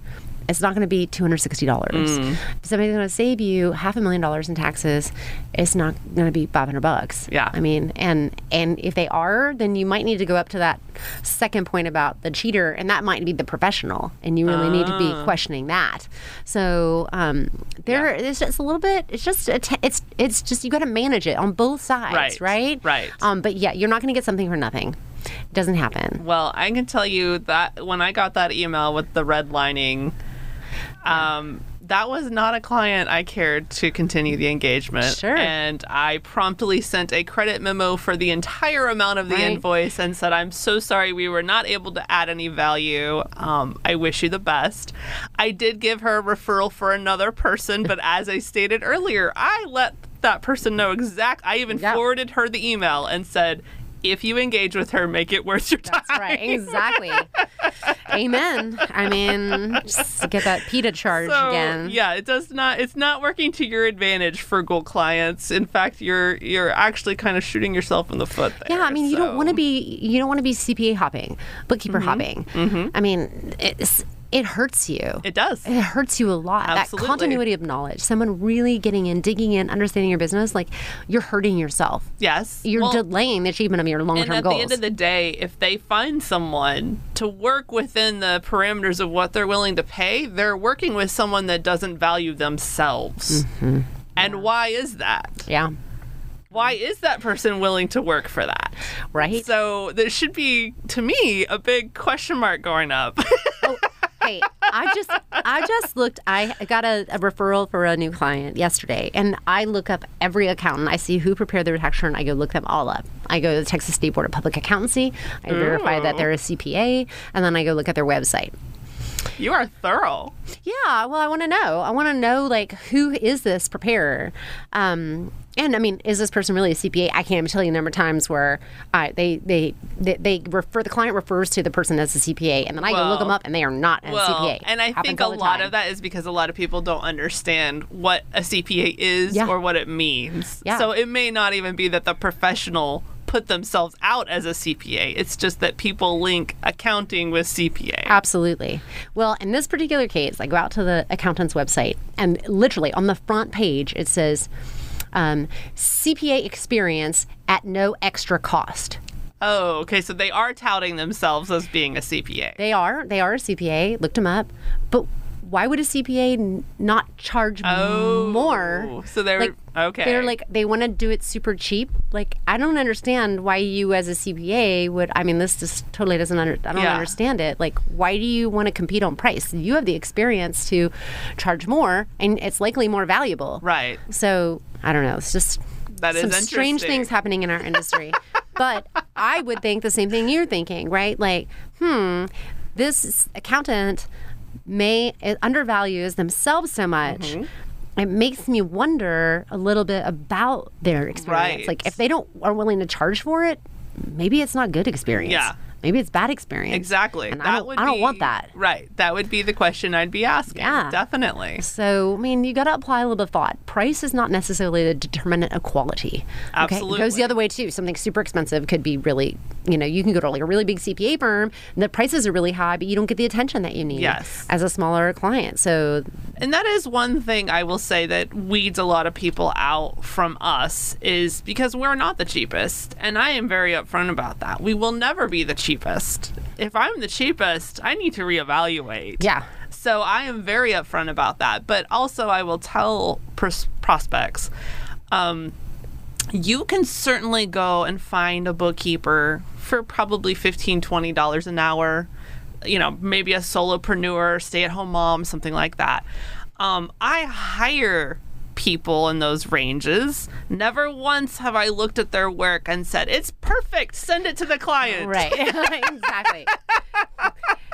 It's not going to be $260. Mm. If somebody's going to save you half a million dollars in taxes, it's not going to be 500 bucks. Yeah. I mean, and and if they are, then you might need to go up to that second point about the cheater, and that might be the professional, and you really need to be Ah. questioning that. So um, there, it's just a little bit. It's just a t- it's it's just you got to manage it on both sides, Right, right? right. Um, but yeah, you're not going to get something for nothing. Doesn't happen. Well, I can tell you that when I got that email with the redlining, um, that was not a client I cared to continue the engagement. Sure. And I promptly sent a credit memo for the entire amount of the Right. invoice and said, I'm so sorry we were not able to add any value. Um, I wish you the best. I did give her a referral for another person, but as I stated earlier, I let that person know exact. I even Yeah. forwarded her the email and said, if you engage with her, make it worth your time. That's right. Exactly. Amen. I mean, just get that PITA charge So again. yeah, it does not. It's not working to your advantage for Gold clients. In fact, you're you're actually kind of shooting yourself in the foot there. Yeah, I mean, you don't Mm-hmm. want to be you don't want to be CPA hopping, bookkeeper hopping. I mean, it's it hurts you. It does. It hurts you a lot. Absolutely. That continuity of knowledge, someone really getting in, digging in, understanding your business, like you're hurting yourself. Yes. You're Well, delaying the achievement of your long and term at the end of the day, if they find someone to work within the parameters of what they're willing to pay, they're working with someone that doesn't value themselves. Mm-hmm. And why is that? yeah. Why is that person willing to work for that? Right. So there should be, to me, a big question mark going up. Hey, I just I just looked. I got a, a referral for a new client yesterday, and I look up every accountant. I see who prepared their tax return. I go look them all up. I go to the Texas State Board of Public Accountancy. I verify that they're a CPA, and then I go look at their website. You are thorough. Yeah, well, I want to know. I want to know like who is this preparer? Um, and I mean, is this person really a CPA? I can't even tell you the number of times where I, they, they they they refer the client refers to the person as a CPA, and then I go look them up, and they are not a Well, CPA. and I think a lot time. of that is because a lot of people don't understand what a CPA is Yeah. or what it means. Yeah. So it may not even be that the professional put themselves out as a CPA. It's just that people link accounting with CPA. Absolutely. Well, in this particular case, I go out to the accountant's website, and literally on the front page, it says um, CPA experience at no extra cost. Oh, okay. So they are touting themselves as being a CPA. They are. They are a CPA. Looked them up. But why would a CPA n- not charge Oh, more? so they're- like, okay. They're like they want to do it super cheap. Like I don't understand why you as a CPA would. I mean, this just totally doesn't. Under, I don't Yeah. understand it. Like why do you want to compete on price? You have the experience to charge more, and it's likely more valuable. Right. So I don't know. It's just That is some strange things happening in our industry. but I would think the same thing you're thinking, right? Like, hmm, this accountant may it undervalues themselves so much. Mm-hmm. It makes me wonder a little bit about their experience. Right. Like, if they don't are willing to charge for it, maybe it's not good experience. Yeah. Maybe it's bad experience. Exactly. And that I don't, would I don't be- want that. Right. That would be the question I'd be asking. Yeah. Definitely. So, I mean, you got to apply a little bit of thought. Price is not necessarily the determinant of quality. Okay? It goes the other way too. Something super expensive could be really, you know, you can go to like a really big CPA firm and the prices are really high, but you don't get the attention that you need Yes. as a smaller client. So, And that is one thing I will say that weeds a lot of people out from us is because we're not the cheapest. And I am very upfront about that. We will never be the cheapest. If I'm the cheapest, I need to reevaluate. yeah. So I am very upfront about that. But also, I will tell pros- prospects um, you can certainly go and find a bookkeeper for probably $15, $20 an hour. You know, maybe a solopreneur, stay at home mom, something like that. Um, I hire people in those ranges. Never once have I looked at their work and said, it's perfect, send it to the client. Right. exactly.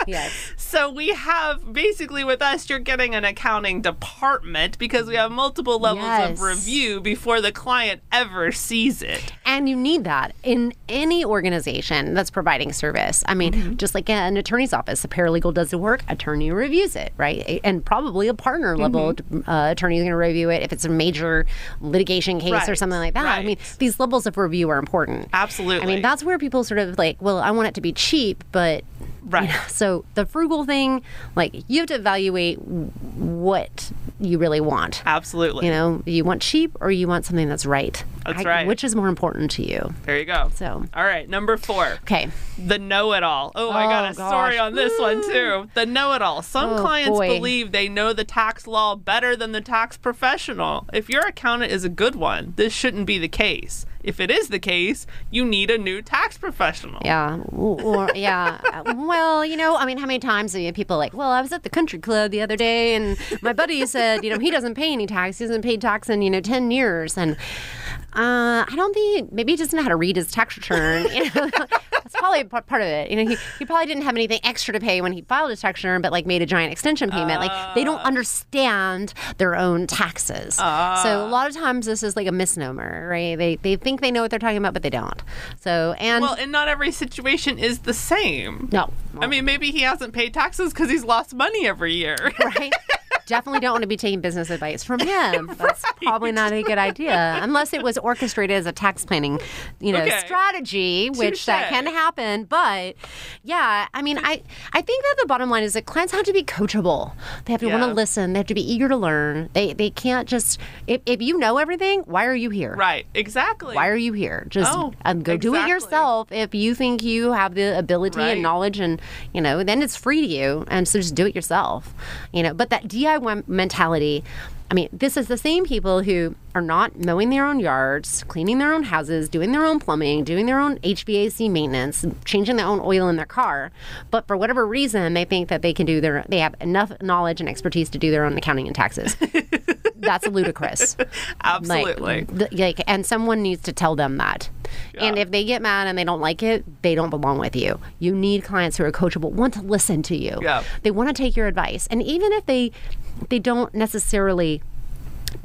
Yes. So we have basically with us, you're getting an accounting department because we have multiple levels Yes. of review before the client ever sees it. And you need that in any organization that's providing service. I mean, Mm-hmm. just like an attorney's office, a paralegal does the work, attorney reviews it, right? And probably a partner level Mm-hmm. uh, attorney is going to review it if it's a major litigation case or something like that. I mean, these levels of review are important. Absolutely. I mean, that's where people sort of like, well, I want it to be cheap, but Right. so the frugal thing, like you have to evaluate what you really want. Absolutely. You know, you want cheap or you want something that's right. That's I- right. Which is more important to you? there you go. So- all right, number four. Okay. The know it all. Oh, I got Oh, a story on this one too. The know it all. Some Oh, clients boy. believe they know the tax law better than the tax professional. If your accountant is a good one, this shouldn't be the case. If it is the case, you need a new tax professional. Yeah. Or, yeah. Well, you know, I mean, how many times have you people like, well, I was at the country club the other day and my buddy said, you know, he doesn't pay any tax. He hasn't paid tax in, you know, 10 years. And uh, I don't think, maybe he doesn't know how to read his tax return. You know, that's probably part of it. You know, he, he probably didn't have anything extra to pay when he filed his tax return, but like made a giant extension payment. like they don't understand their own taxes. So a lot of times this is like a misnomer, right? They, they think they know what they're talking about, but they don't. So, and Well, and not every situation is the same. no. I mean, maybe he hasn't paid taxes because he's lost money every year. right? Definitely don't want to be taking business advice from him. That's probably not a good idea, unless it was orchestrated as a tax planning, you know, Okay. strategy, which that can happen. But yeah, I mean, I I think that the bottom line is that clients have to be coachable. They have to want to listen. They have to be eager to learn. They they can't just if, if you know everything, why are you here? right, exactly. Why are you here? Just Oh, um, go do it yourself. If you think you have the ability Right. and knowledge, and you know, then it's free to you, and so just do it yourself. You know, but that DIY mentality. I mean, this is the same people who are not mowing their own yards, cleaning their own houses, doing their own plumbing, doing their own HVAC maintenance, changing their own oil in their car. But for whatever reason, they think that they can do their, they have enough knowledge and expertise to do their own accounting and taxes. That's ludicrous. Absolutely. Like, like, and someone needs to tell them that. And if they get mad and they don't like it, they don't belong with you. You need clients who are coachable, want to listen to you. Yeah. They want to take your advice. And even if they they don't necessarily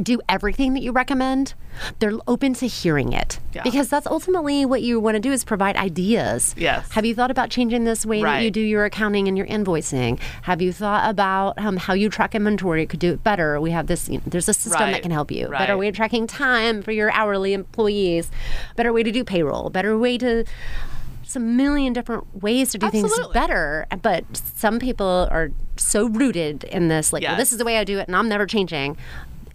do everything that you recommend, they're open to hearing it. Yeah. Because that's ultimately what you want to do is provide ideas. Yes. Have you thought about changing this way that you do your accounting and your invoicing? Have you thought about um, how you track inventory could do it better? We have this, you know, there's a system that can help you. Better way of tracking time for your hourly employees. Better way to do payroll. Better way to a million different ways to do things better. But some people are so rooted in this, like, well, this is the way I do it, and I'm never changing.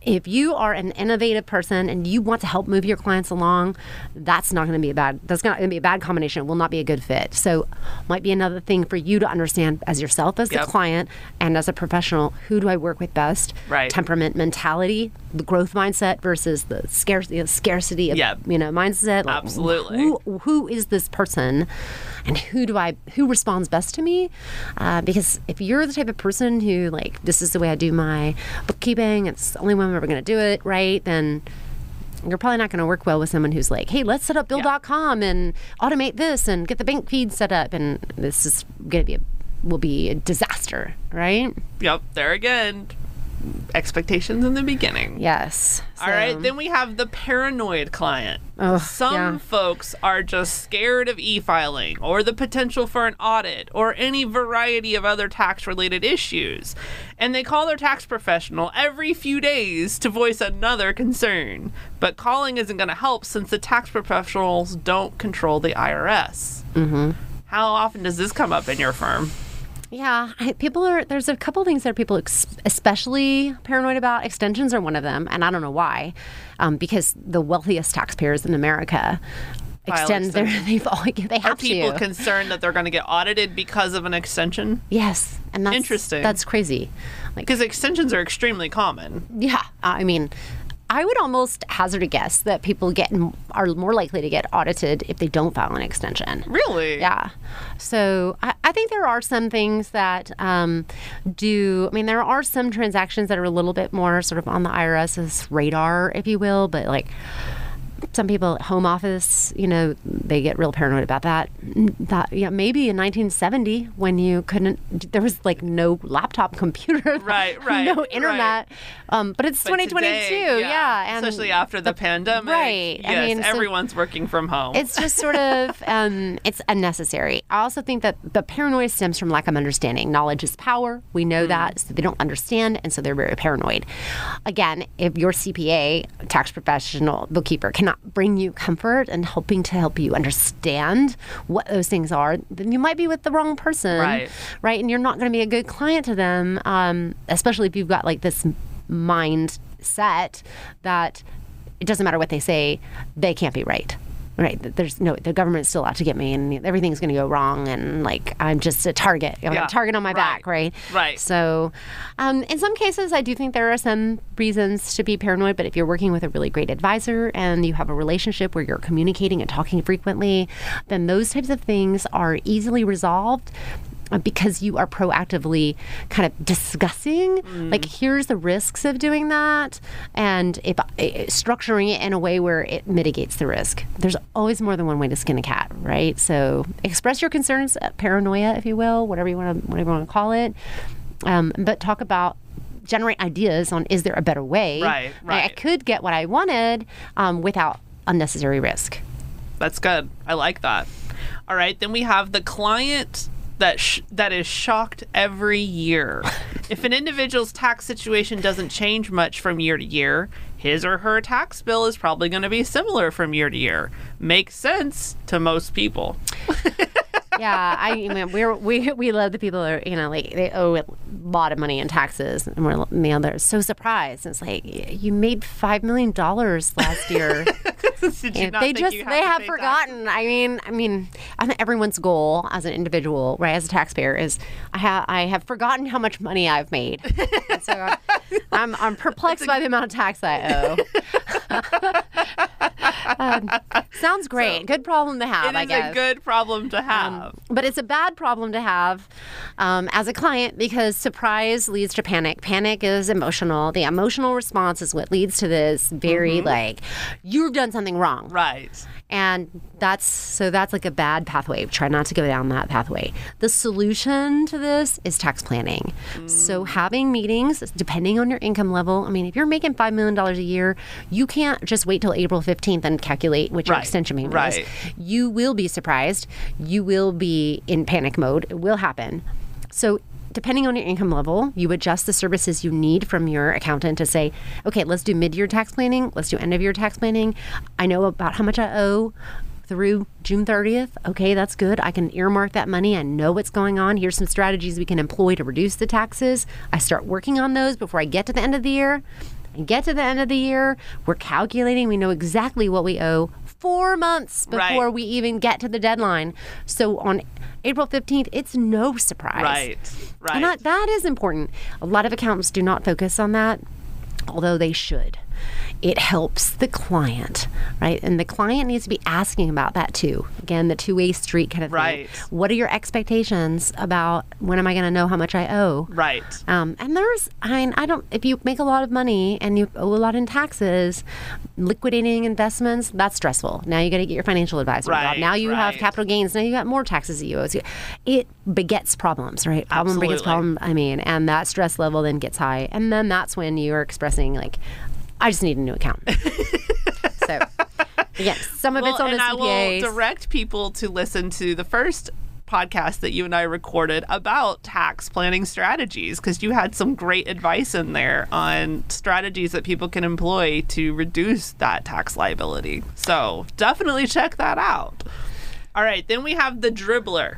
If you are an innovative person and you want to help move your clients along, that's not going to be a bad. That's not going to be a bad combination. It will not be a good fit. So, might be another thing for you to understand as yourself as Yep. the client and as a professional. Who do I work with best? Right. Temperament, mentality, the growth mindset versus the scarcity, scarcity of Yep. you know mindset. Like, Absolutely. Who who is this person and who do i who responds best to me uh, because if you're the type of person who like this is the way i do my bookkeeping it's the only way i'm ever going to do it right? Then you're probably not going to work well with someone who's like hey let's set up bill.com and automate this and get the bank feed set up. And this is going to be a will be a disaster right? Yep, there again. Expectations in the beginning. yes All right, then we have the paranoid client. Ugh, Some yeah. folks are just scared of e filing or the potential for an audit or any variety of other tax related issues. And they call their tax professional every few days to voice another concern. But calling isn't going to help since the tax professionals don't control the IRS. Mm-hmm. How often does this come up in your firm? Yeah, I, people are. There's a couple things that people ex- especially paranoid about. Extensions are one of them, and I don't know why, um, because the wealthiest taxpayers in America extend their. They've all, they Are people to. concerned that they're going to get audited because of an extension? yes, and that's Interesting. That's crazy. Like, Because extensions are extremely common. yeah, I mean. I would almost hazard a guess that people get are more likely to get audited if they don't file an extension. Really? Yeah. So I, I think there are some things that um, do, I mean, there are some transactions that are a little bit more sort of on the IRS's radar, if you will, but like some people at home office, you know, they get real paranoid about that. That yeah, maybe in 1970 when you couldn't, there was like no laptop computer, Right, right, no right. internet. Um, but it's But 2022, today, yeah, and especially after the, pandemic. right, I Yes, mean, so- everyone's working from home. it's just sort of um, it's unnecessary. I also think that the paranoia stems from lack of understanding. Knowledge is power. We know that, so they don't understand, and so they're very paranoid. Again, if your CPA, tax professional, bookkeeper cannot bring you comfort and helping to help you understand what those things are, then you might be with the wrong person, Right. Right, and you're not going to be a good client to them, um, especially if you've got like this mindset that it doesn't matter what they say, they can't be right. Right. There's no, the government's still out to get me and everything's going to go wrong. And like, I'm just a target. I'm Yeah, a target on my right, back. Right. right. So, um, in some cases, I do think there are some reasons to be paranoid. But if you're working with a really great advisor and you have a relationship where you're communicating and talking frequently, then those types of things are easily resolved because you are proactively kind of discussing like here's the risks of doing that and if uh, structuring it in a way where it mitigates the risk. There's always more than one way to skin a cat right? So express your concerns uh, paranoia if you will whatever you want to whatever you want to call it. Um, but talk about generate ideas on is there a better way? Right, I- I could get what i wanted um, without unnecessary risk. That's good. I like that. All right, then we have the client that sh- that is shocked every year. if an individual's tax situation doesn't change much from year to year, his or her tax bill is probably going to be similar from year to year. Makes sense to most people. yeah, I mean, we're, we we love the people that are, you know, like they owe a lot of money in taxes, and we're, you know, they're so surprised. It's like you made five million dollars last year. Did you not they just you they have forgotten. I mean, I mean, I think everyone's goal as an individual, right, as a taxpayer, is I have I have forgotten how much money I've made. So I'm, I'm I'm perplexed by the amount of tax I owe. um, sounds great. Good problem to have. It I guess. a good problem to have. But it's a bad problem to have um, as a client because surprise leads to panic. Panic is emotional. The emotional response is what leads to this very like, you've done something wrong. right. And that's so that's like a bad pathway. Try not to go down that pathway. The solution to this is tax planning. So mm. having meetings, depending on your income level. I mean, if you're making five million dollars a year, you can't just wait till April 15th and calculate which Right, extension payment right. is. You will be surprised. You will be in panic mode. It will happen. So depending on your income level, you adjust the services you need from your accountant to say, okay, let's do mid-year tax planning, let's do end of year tax planning. I know about how much I owe through June 30th. Okay, that's good. I can earmark that money. I know what's going on. Here's some strategies we can employ to reduce the taxes. I start working on those before I get to the end of the year. I get to the end of the year, we're calculating, we know exactly what we owe four months Right. before we even get to the deadline. So on April 15th, it's no surprise. Right. Right. And that, that is important. A lot of accountants do not focus on that, although they should. It helps the client, right? And the client needs to be asking about that too. Again, the two way street kind of Right. thing. What are your expectations about when am I going to know how much I owe? right. Um, and there's, I mean, I don't, if you make a lot of money and you owe a lot in taxes, liquidating investments, that's stressful. Now you got to get your financial advisor involved. Right, Now you have capital gains. Now you got more taxes that you owe. It begets problems, right? Problem begets problem. I mean, and that stress level then gets high. And then that's when you're expressing, like, I just need a new account. so, yes, some of it's Well, on and the I will direct people to listen to the first podcast that you and I recorded about tax planning strategies because you had some great advice in there on strategies that people can employ to reduce that tax liability. So definitely check that out. All right, then we have the dribbler.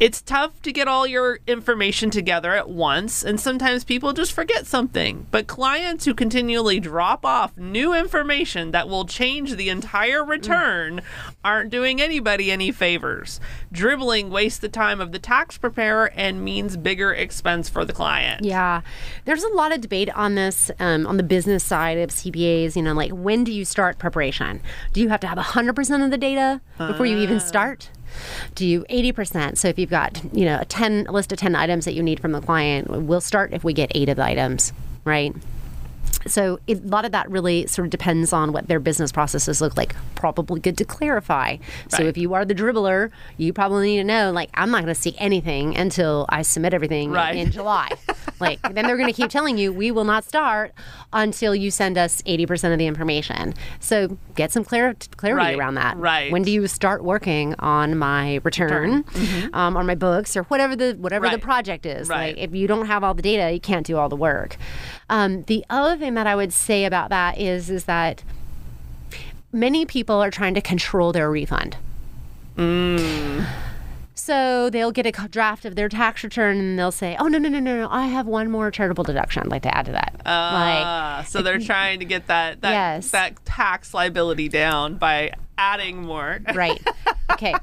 It's tough to get all your information together at once, and sometimes people just forget something. But clients who continually drop off new information that will change the entire return aren't doing anybody any favors. Dribbling wastes the time of the tax preparer and means bigger expense for the client. Yeah, there's a lot of debate on this um, on the business side of CPAs. You know, like when do you start preparation? Do you have to have 100% of the data before you even start? Do you 80%? So if you've got you know a 10 a list of 10 items that you need from the client, we'll start if we get eight of the items, right? So it, a lot of that really sort of depends on what their business processes look like. Probably good to clarify. So if you are the dribbler, you probably need to know like I'm not going to see anything until I submit everything Right. in July. like then they're going to keep telling you we will not start until you send us 80% of the information. So get some clar- clarity Right, around that. right. When do you start working on my return, um, or my books or whatever the whatever the Mm-hmm. Project is? Right. Like if you don't have all the data, you can't do all the work. Um, the other thing that I would say about that is is that many people are trying to control their refund. So they'll get a draft of their tax return and they'll say, "Oh no no no no no! I have one more charitable deduction. I'd like to add to that." like Ah, so they're trying to get that that, Yes. that tax liability down by adding more. Right. Okay.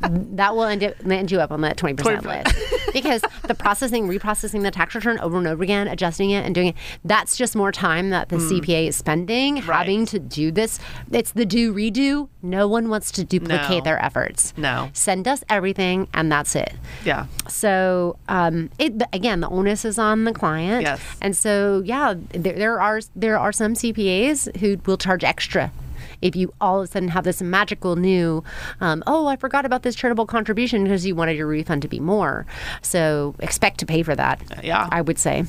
That will end, up, end you up on that 20% 20%. list. because the processing, reprocessing the tax return over and over again, adjusting it and doing it, that's just more time that the CPA is spending having to do this. It's the do redo. No one wants to duplicate No. their efforts. No. Send us everything and that's it. Yeah. So um, it again, the onus is on the client. Yes. And so yeah, there, there are there are some CPAs who will charge extra. If you all of a sudden have this magical new, um, oh, I forgot about this charitable contribution because you wanted your refund to be more. So expect to pay for that. Yeah. I would say.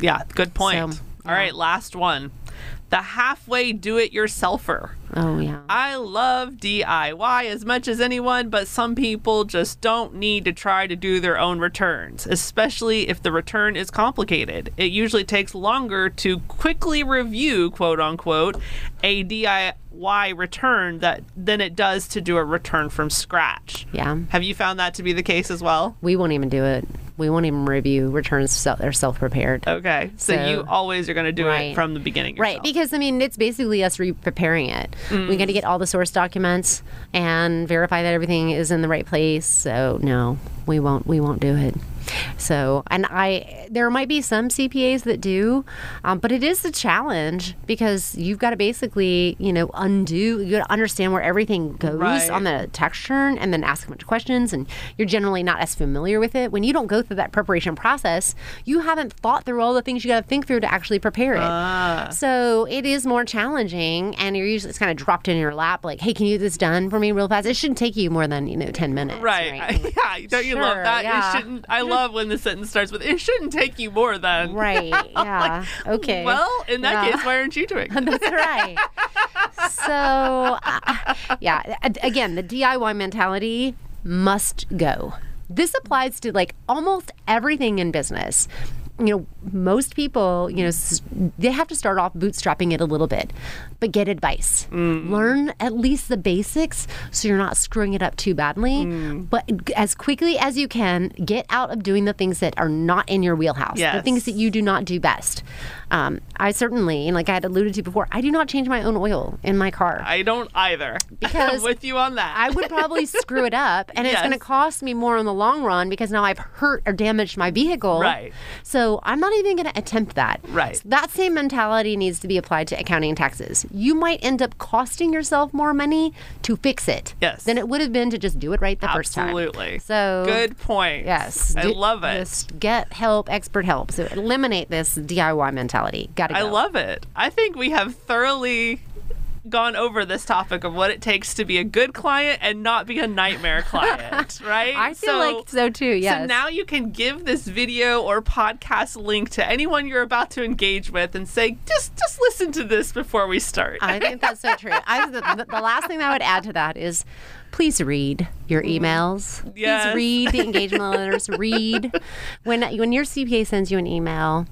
Yeah. Good point. So, All right, last one. The halfway do it yourselfer. Oh yeah. I love DIY as much as anyone, but some people just don't need to try to do their own returns, especially if the return is complicated. It usually takes longer to quickly review, quote unquote, a DIY return that than it does to do a return from scratch. Yeah. Have you found that to be the case as well? We won't even do it. We won't even review returns. Self, they're self-prepared. Okay. So, So- you always are going to do it from the beginning. Right, because I mean, it's basically us re preparing it. Mm. We got to get all the source documents and verify that everything is in the right place. So no, we won't. We won't do it. So, and I, there might be some CPAs that do, um, but it is a challenge because you've got to basically, you know, undo. You got to understand where everything goes Right. on the tax return, and then ask a bunch of questions. And you're generally not as familiar with it when you don't go through that preparation process. You haven't thought through all the things you got to think through to actually prepare it. So it is more challenging, and you're usually it's kind of dropped in your lap, like, "Hey, can you get this done for me real fast?" It shouldn't take you more than you know ten minutes, Right. yeah. Don't you love that? yeah. It shouldn't. I love when the sentence starts with "It shouldn't take you more than." Right. Yeah. okay. Well, in that Yeah. case, why aren't you doing? it? That's right. So, uh, yeah, again, the DIY mentality must go. This applies to like almost everything in business. You know, most people, you know, they have to start off bootstrapping it a little bit, but get advice. Learn at least the basics so you're not screwing it up too badly. But as quickly as you can, get out of doing the things that are not in your wheelhouse, the things that you do not do best. Um, I certainly, and like I had alluded to before, I do not change my own oil in my car. I don't either. Because I'm with you on that. I would probably screw it up, and it's going to cost me more in the long run because now I've hurt or damaged my vehicle. Right. So I'm not even going to attempt that. Right. So that same mentality needs to be applied to accounting and taxes. You might end up costing yourself more money to fix it. Yes. Than it would have been to just do it right the first time. Absolutely. So Good point. Yes. I do- love it. Just get help, expert help. So eliminate this DIY mentality. Got to go. I love it. I think we have thoroughly gone over this topic of what it takes to be a good client and not be a nightmare client, right? I feel like so too. Yes. So now you can give this video or podcast link to anyone you're about to engage with and say, just just listen to this before we start. I think that's so true. I, the, the last thing that I would add to that is please read your mm-hmm. emails. Yes. Please read the engagement letters. Read when when your CPA sends you an email.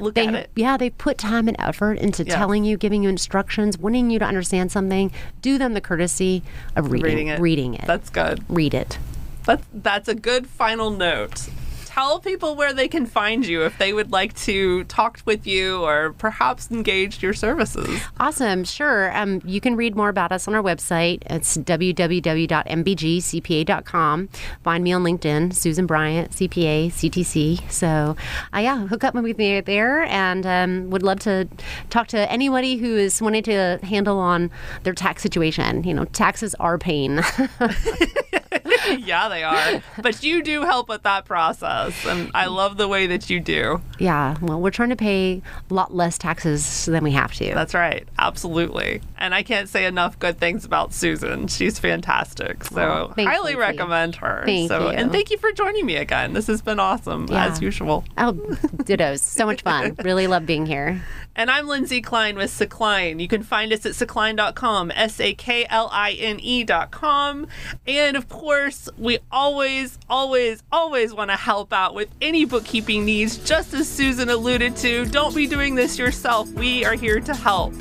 Look They, at it. yeah, they put time and effort into Yes. telling you, giving you instructions, wanting you to understand something. Do them the courtesy of reading, Reading it. Reading it. That's good. Read it. That's that's a good final note. Tell people where they can find you if they would like to talk with you or perhaps engage your services. Awesome. Sure. Um, you can read more about us on our website. It's www.mbgcpa.com. Find me on LinkedIn, Susan Bryant, CPA, CTC. So, uh, yeah, hook up with me there and um, would love to talk to anybody who is wanting to handle on their tax situation. You know, taxes are pain. yeah, they are. But you do help with that process, and I love the way that you do. Yeah, well, we're trying to pay a lot less taxes than we have to. That's right, absolutely. And I can't say enough good things about Susan. She's fantastic. So Oh, highly recommend her. Thank so you. and thank you for joining me again. This has been awesome Yeah. as usual. Oh, dittos. So much fun. Really love being here. And I'm Lindsay Klein with Sakline. You can find us at sakline.com, S A K L I N E.com. And of course, we always, always, always want to help out with any bookkeeping needs, just as Susan alluded to. Don't be doing this yourself. We are here to help.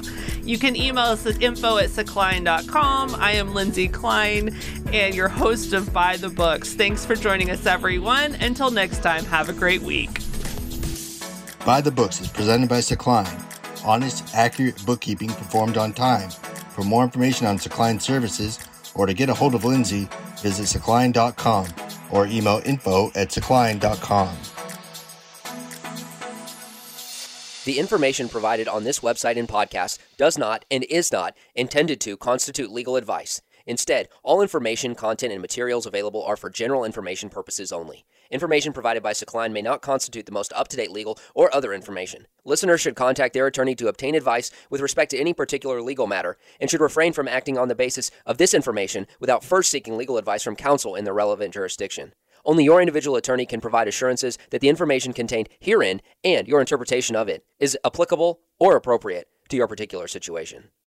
You can email us at info at sakline.com. I am Lindsay Klein and your host of By the Books. Thanks for joining us, everyone. Until next time, have a great week. By the Books is presented by Sakline. Honest, accurate bookkeeping performed on time. For more information on Sakline services or to get a hold of Lindsay, visit sakline.com or email info at sakline.com. The information provided on this website and podcast does not and is not intended to constitute legal advice. Instead, all information, content, and materials available are for general information purposes only. Information provided by Sakline may not constitute the most up to date legal or other information. Listeners should contact their attorney to obtain advice with respect to any particular legal matter and should refrain from acting on the basis of this information without first seeking legal advice from counsel in the relevant jurisdiction. Only your individual attorney can provide assurances that the information contained herein and your interpretation of it is applicable or appropriate to your particular situation.